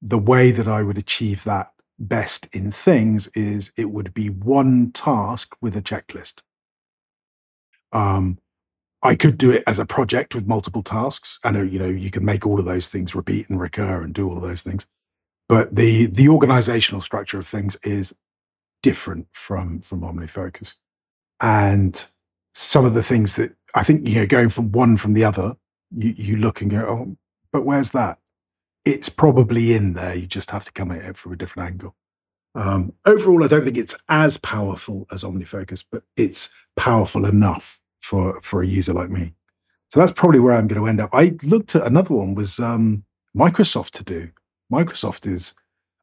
B: the way that I would achieve that best in things is it would be one task with a checklist. Um, I could do it as a project with multiple tasks. I know, you know, you can make all of those things repeat and recur and do all of those things. But the the organizational structure of things is different from from OmniFocus. And some of the things that I think, you know, going from one from the other, you, you look and go, oh, but where's that? it's probably in there. You just have to come at it from a different angle. Um, overall, I don't think it's as powerful as OmniFocus, but it's powerful enough for for a user like me. So that's probably where I'm going to end up. I looked at another one was um, Microsoft to do. Microsoft is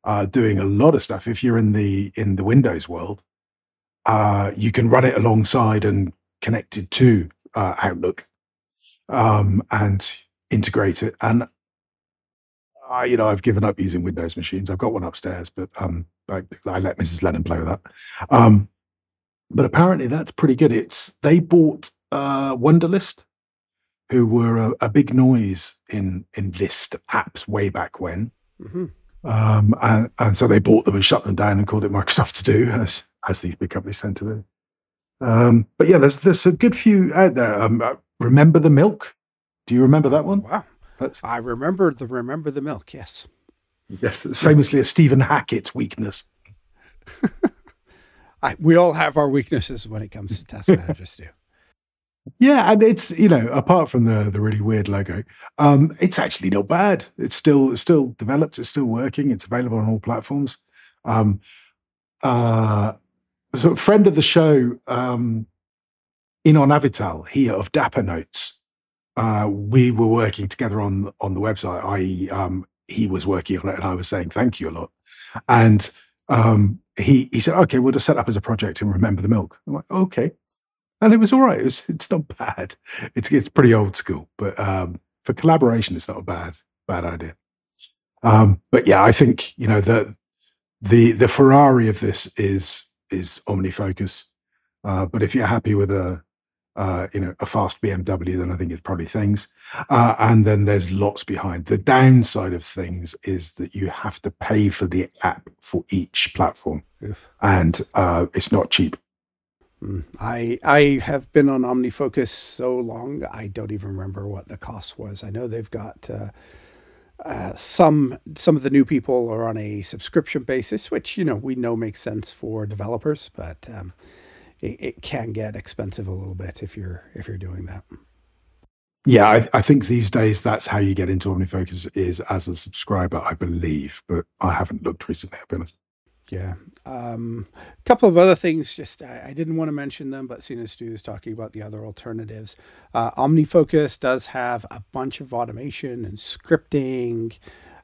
B: uh, doing a lot of stuff. If you're in the in the Windows world, uh, you can run it alongside and connected to uh, Outlook um, and integrate it. And I, you know, I've given up using Windows machines. I've got one upstairs, but um, I, I let Mrs. Lennon play with that. Um, but apparently, that's pretty good. It's they bought uh, Wunderlist, who were a, a, big noise in in list apps way back when. Mm-hmm. Um, and, and so they bought them and shut them down and called it Microsoft to do, as as these big companies tend to do. Um, but yeah, there's there's a good few out there. Um, uh, remember the milk? Do you remember that one?
A: Wow. That's, I remember the remember the milk. Yes,
B: yes, it's famously a Stephen Hackett's weakness. [LAUGHS]
A: I, we all have our weaknesses when it comes to task [LAUGHS] managers too.
B: Yeah, and it's you know apart from the the really weird logo, um, it's actually not bad. It's still it's still developed. It's still working. It's available on all platforms. Um, uh, so friend of the show, um, Inon Avital here of Dapper Notes. Uh, we were working together on on the website. I um, he was working on it, and I was saying thank you a lot. And um, he he said, "Okay, we'll just set up as a project and remember the milk." I'm like, "Okay," and it was all right. It was, [LAUGHS] it's not bad. It's it's pretty old school, but um, for collaboration, it's not a bad bad idea. Um, but yeah, I think you know the the the Ferrari of this is is OmniFocus. Uh, but if you're happy with a uh, you know, a fast BMW, then I think it's probably things. Uh, and then there's lots behind. The downside of things is that you have to pay for the app for each platform, and uh, it's not cheap.
A: I I have been on OmniFocus so long, I don't even remember what the cost was. I know they've got. Uh, uh, some some of the new people are on a subscription basis, which you know we know makes sense for developers, but um, it, it can get expensive a little bit if you're if you're doing that.
B: Yeah, I, I, think these days that's how you get into OmniFocus is as a subscriber, I believe, but I haven't looked recently. I'll be honest.
A: Yeah. Um, a couple of other things, just I, I, didn't want to mention them, but seeing as Stu is talking about the other alternatives, uh, OmniFocus does have a bunch of automation and scripting.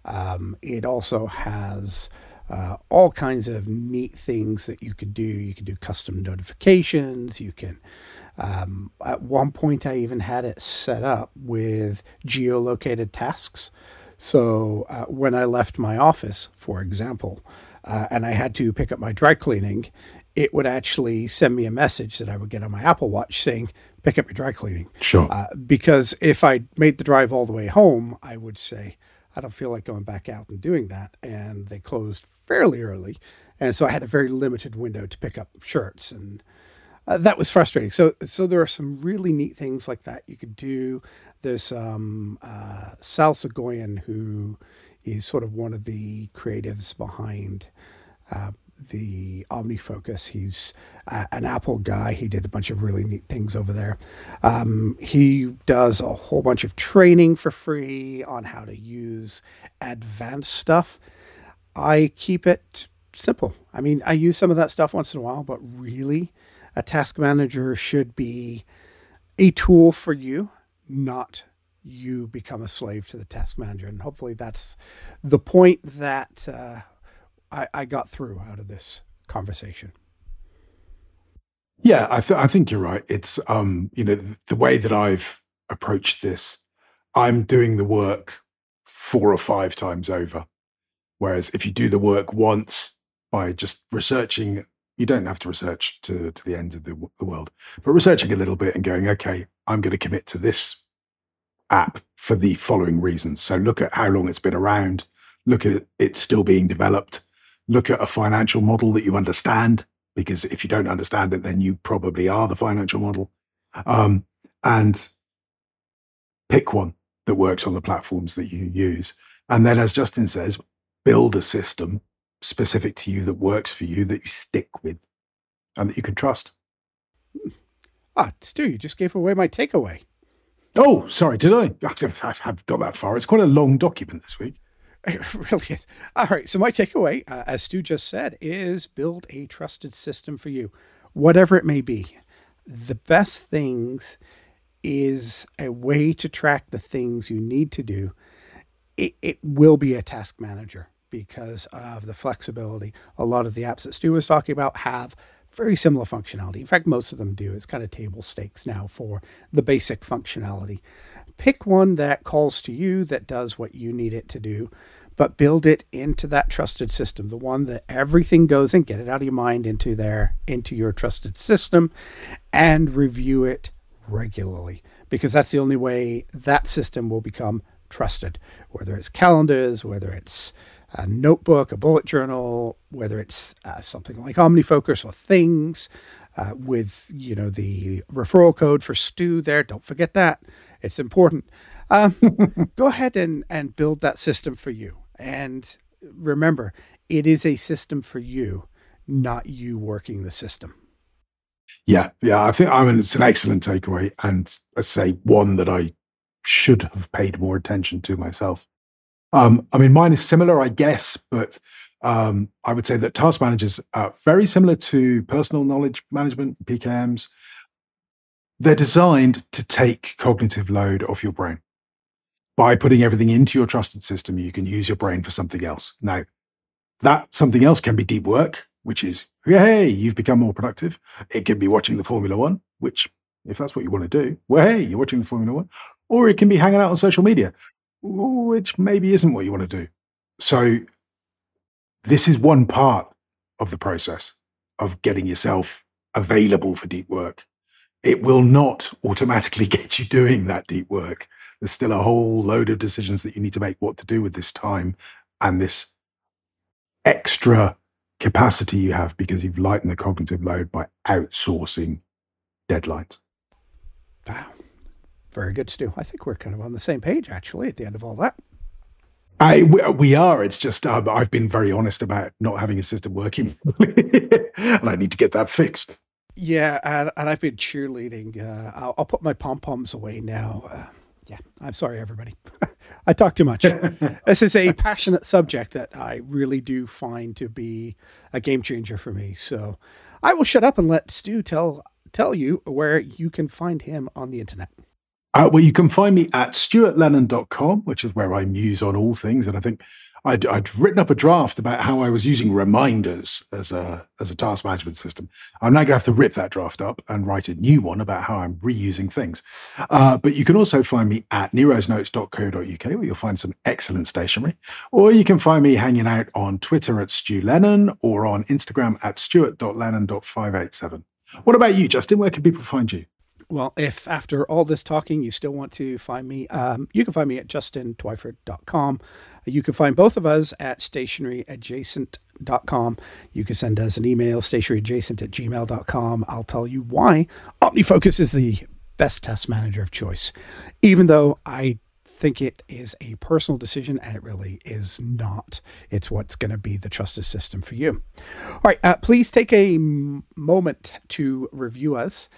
A: Um, it also has uh, all kinds of neat things that you could do. You can do custom notifications. You can, um, at one point, I even had it set up with geolocated tasks. So uh, when I left my office, for example, uh, and I had to pick up my dry cleaning, it would actually send me a message that I would get on my Apple Watch saying, pick up your dry cleaning.
B: Sure. Uh,
A: because if I made the drive all the way home, I would say, I don't feel like going back out and doing that. And they closed fairly early, and so I had a very limited window to pick up shirts, and uh, that was frustrating. So, so there are some really neat things like that you could do. There's um, uh, Sal Soghoian, who is sort of one of the creatives behind uh, the OmniFocus. He's uh, an Apple guy. He did a bunch of really neat things over there. Um, he does a whole bunch of training for free on how to use advanced stuff. I keep it simple. I mean, I use some of that stuff once in a while, but really, a task manager should be a tool for you, not you become a slave to the task manager. And hopefully, that's the point that uh, I, I, got through out of this conversation.
B: Yeah, I, th- I think you're right. It's um, you know the, the way that I've approached this. I'm doing the work four or five times over Whereas if you do the work once by just researching, you don't have to research to, to the end of the, the world, but researching a little bit and going, okay, I'm going to commit to this app for the following reasons. So look at how long it's been around, look at it it's still being developed, look at a financial model that you understand, because if you don't understand it, then you probably are the financial model. Um, and pick one that works on the platforms that you use. And then, as Justin says, build a system specific to you that works for you that you stick with and that you can trust.
A: Ah, Stu, you just gave away my takeaway.
B: Oh, sorry, did I? I have got that far. It's quite a long document this week. [LAUGHS]
A: It really is. All right. So, my takeaway, uh, as Stu just said, is build a trusted system for you, whatever it may be. The best things is a way to track the things you need to do. It, it will be a task manager because of the flexibility. A lot of the apps that Stu was talking about have very similar functionality. In fact, most of them do. It's kind of table stakes now for the basic functionality. Pick one that calls to you, that does what you need it to do, but build it into that trusted system, the one that everything goes in, get it out of your mind into there, into your trusted system, and review it regularly because that's the only way that system will become trusted, whether it's calendars, whether it's a notebook, a bullet journal, whether it's uh, something like OmniFocus or Things, uh, with you know the referral code for Stu there. Don't forget that; it's important. Um, [LAUGHS] go ahead and and build that system for you. And remember, it is a system for you, not you working the system.
B: Yeah, yeah, I think I mean it's an excellent takeaway, and I say one that I should have paid more attention to myself. Um, I mean, mine is similar, I guess, but um, I would say that task managers are very similar to personal knowledge management, PKMs. They're designed to take cognitive load off your brain. By putting everything into your trusted system, you can use your brain for something else. Now, that something else can be deep work, which is, hey, you've become more productive. It can be watching the Formula One, which, if that's what you want to do, well, hey, you're watching the Formula One. Or it can be hanging out on social media, which maybe isn't what you want to do. So this is one part of the process of getting yourself available for deep work. It will not automatically [LAUGHS] get you doing that deep work. There's still a whole load of decisions that you need to make what to do with this time and this extra capacity you have because you've lightened the cognitive load by outsourcing deadlines.
A: Wow. Very good, Stu. I think we're kind of on the same page, actually, at the end of all that.
B: I we are. It's just um, I've been very honest about not having a system working, [LAUGHS] and I need to get that fixed.
A: Yeah, and, and I've been cheerleading. Uh, I'll, I'll, put my pom poms away now. Uh, yeah, I'm sorry, everybody. [LAUGHS] I talk too much. [LAUGHS] this is a passionate subject that I really do find to be a game changer for me. So I will shut up and let Stu tell tell you where you can find him on the internet.
B: Uh, well, you can find me at stuartlennon.com, which is where I muse on all things. And I think I'd, I'd, written up a draft about how I was using reminders as a, as a task management system. I'm now going to have to rip that draft up and write a new one about how I'm reusing things. Uh, but you can also find me at nerosnotes.co.uk, where you'll find some excellent stationery. Or you can find me hanging out on Twitter at Stu Lennon or on Instagram at stuart.lennon.587. What about you, Justin? Where can people find you?
A: Well, if after all this talking you still want to find me, um, you can find me at justintwyford.com. You can find both of us at stationeryadjacent.com. You can send us an email, stationeryadjacent at gmail.com. I'll tell you why OmniFocus is the best task manager of choice, even though I think it is a personal decision and it really is not. It's what's going to be the trusted system for you. All right, uh, please take a m- moment to review us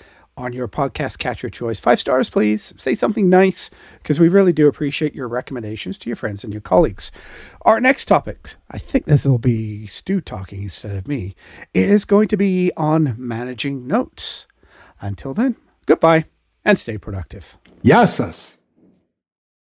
A: on your podcast catcher choice. Five stars, please. Say something nice because we really do appreciate your recommendations to your friends and your colleagues. Our next topic, I think this will be Stu talking instead of me, is going to be on managing notes. Until then, goodbye and stay productive.
B: Yes.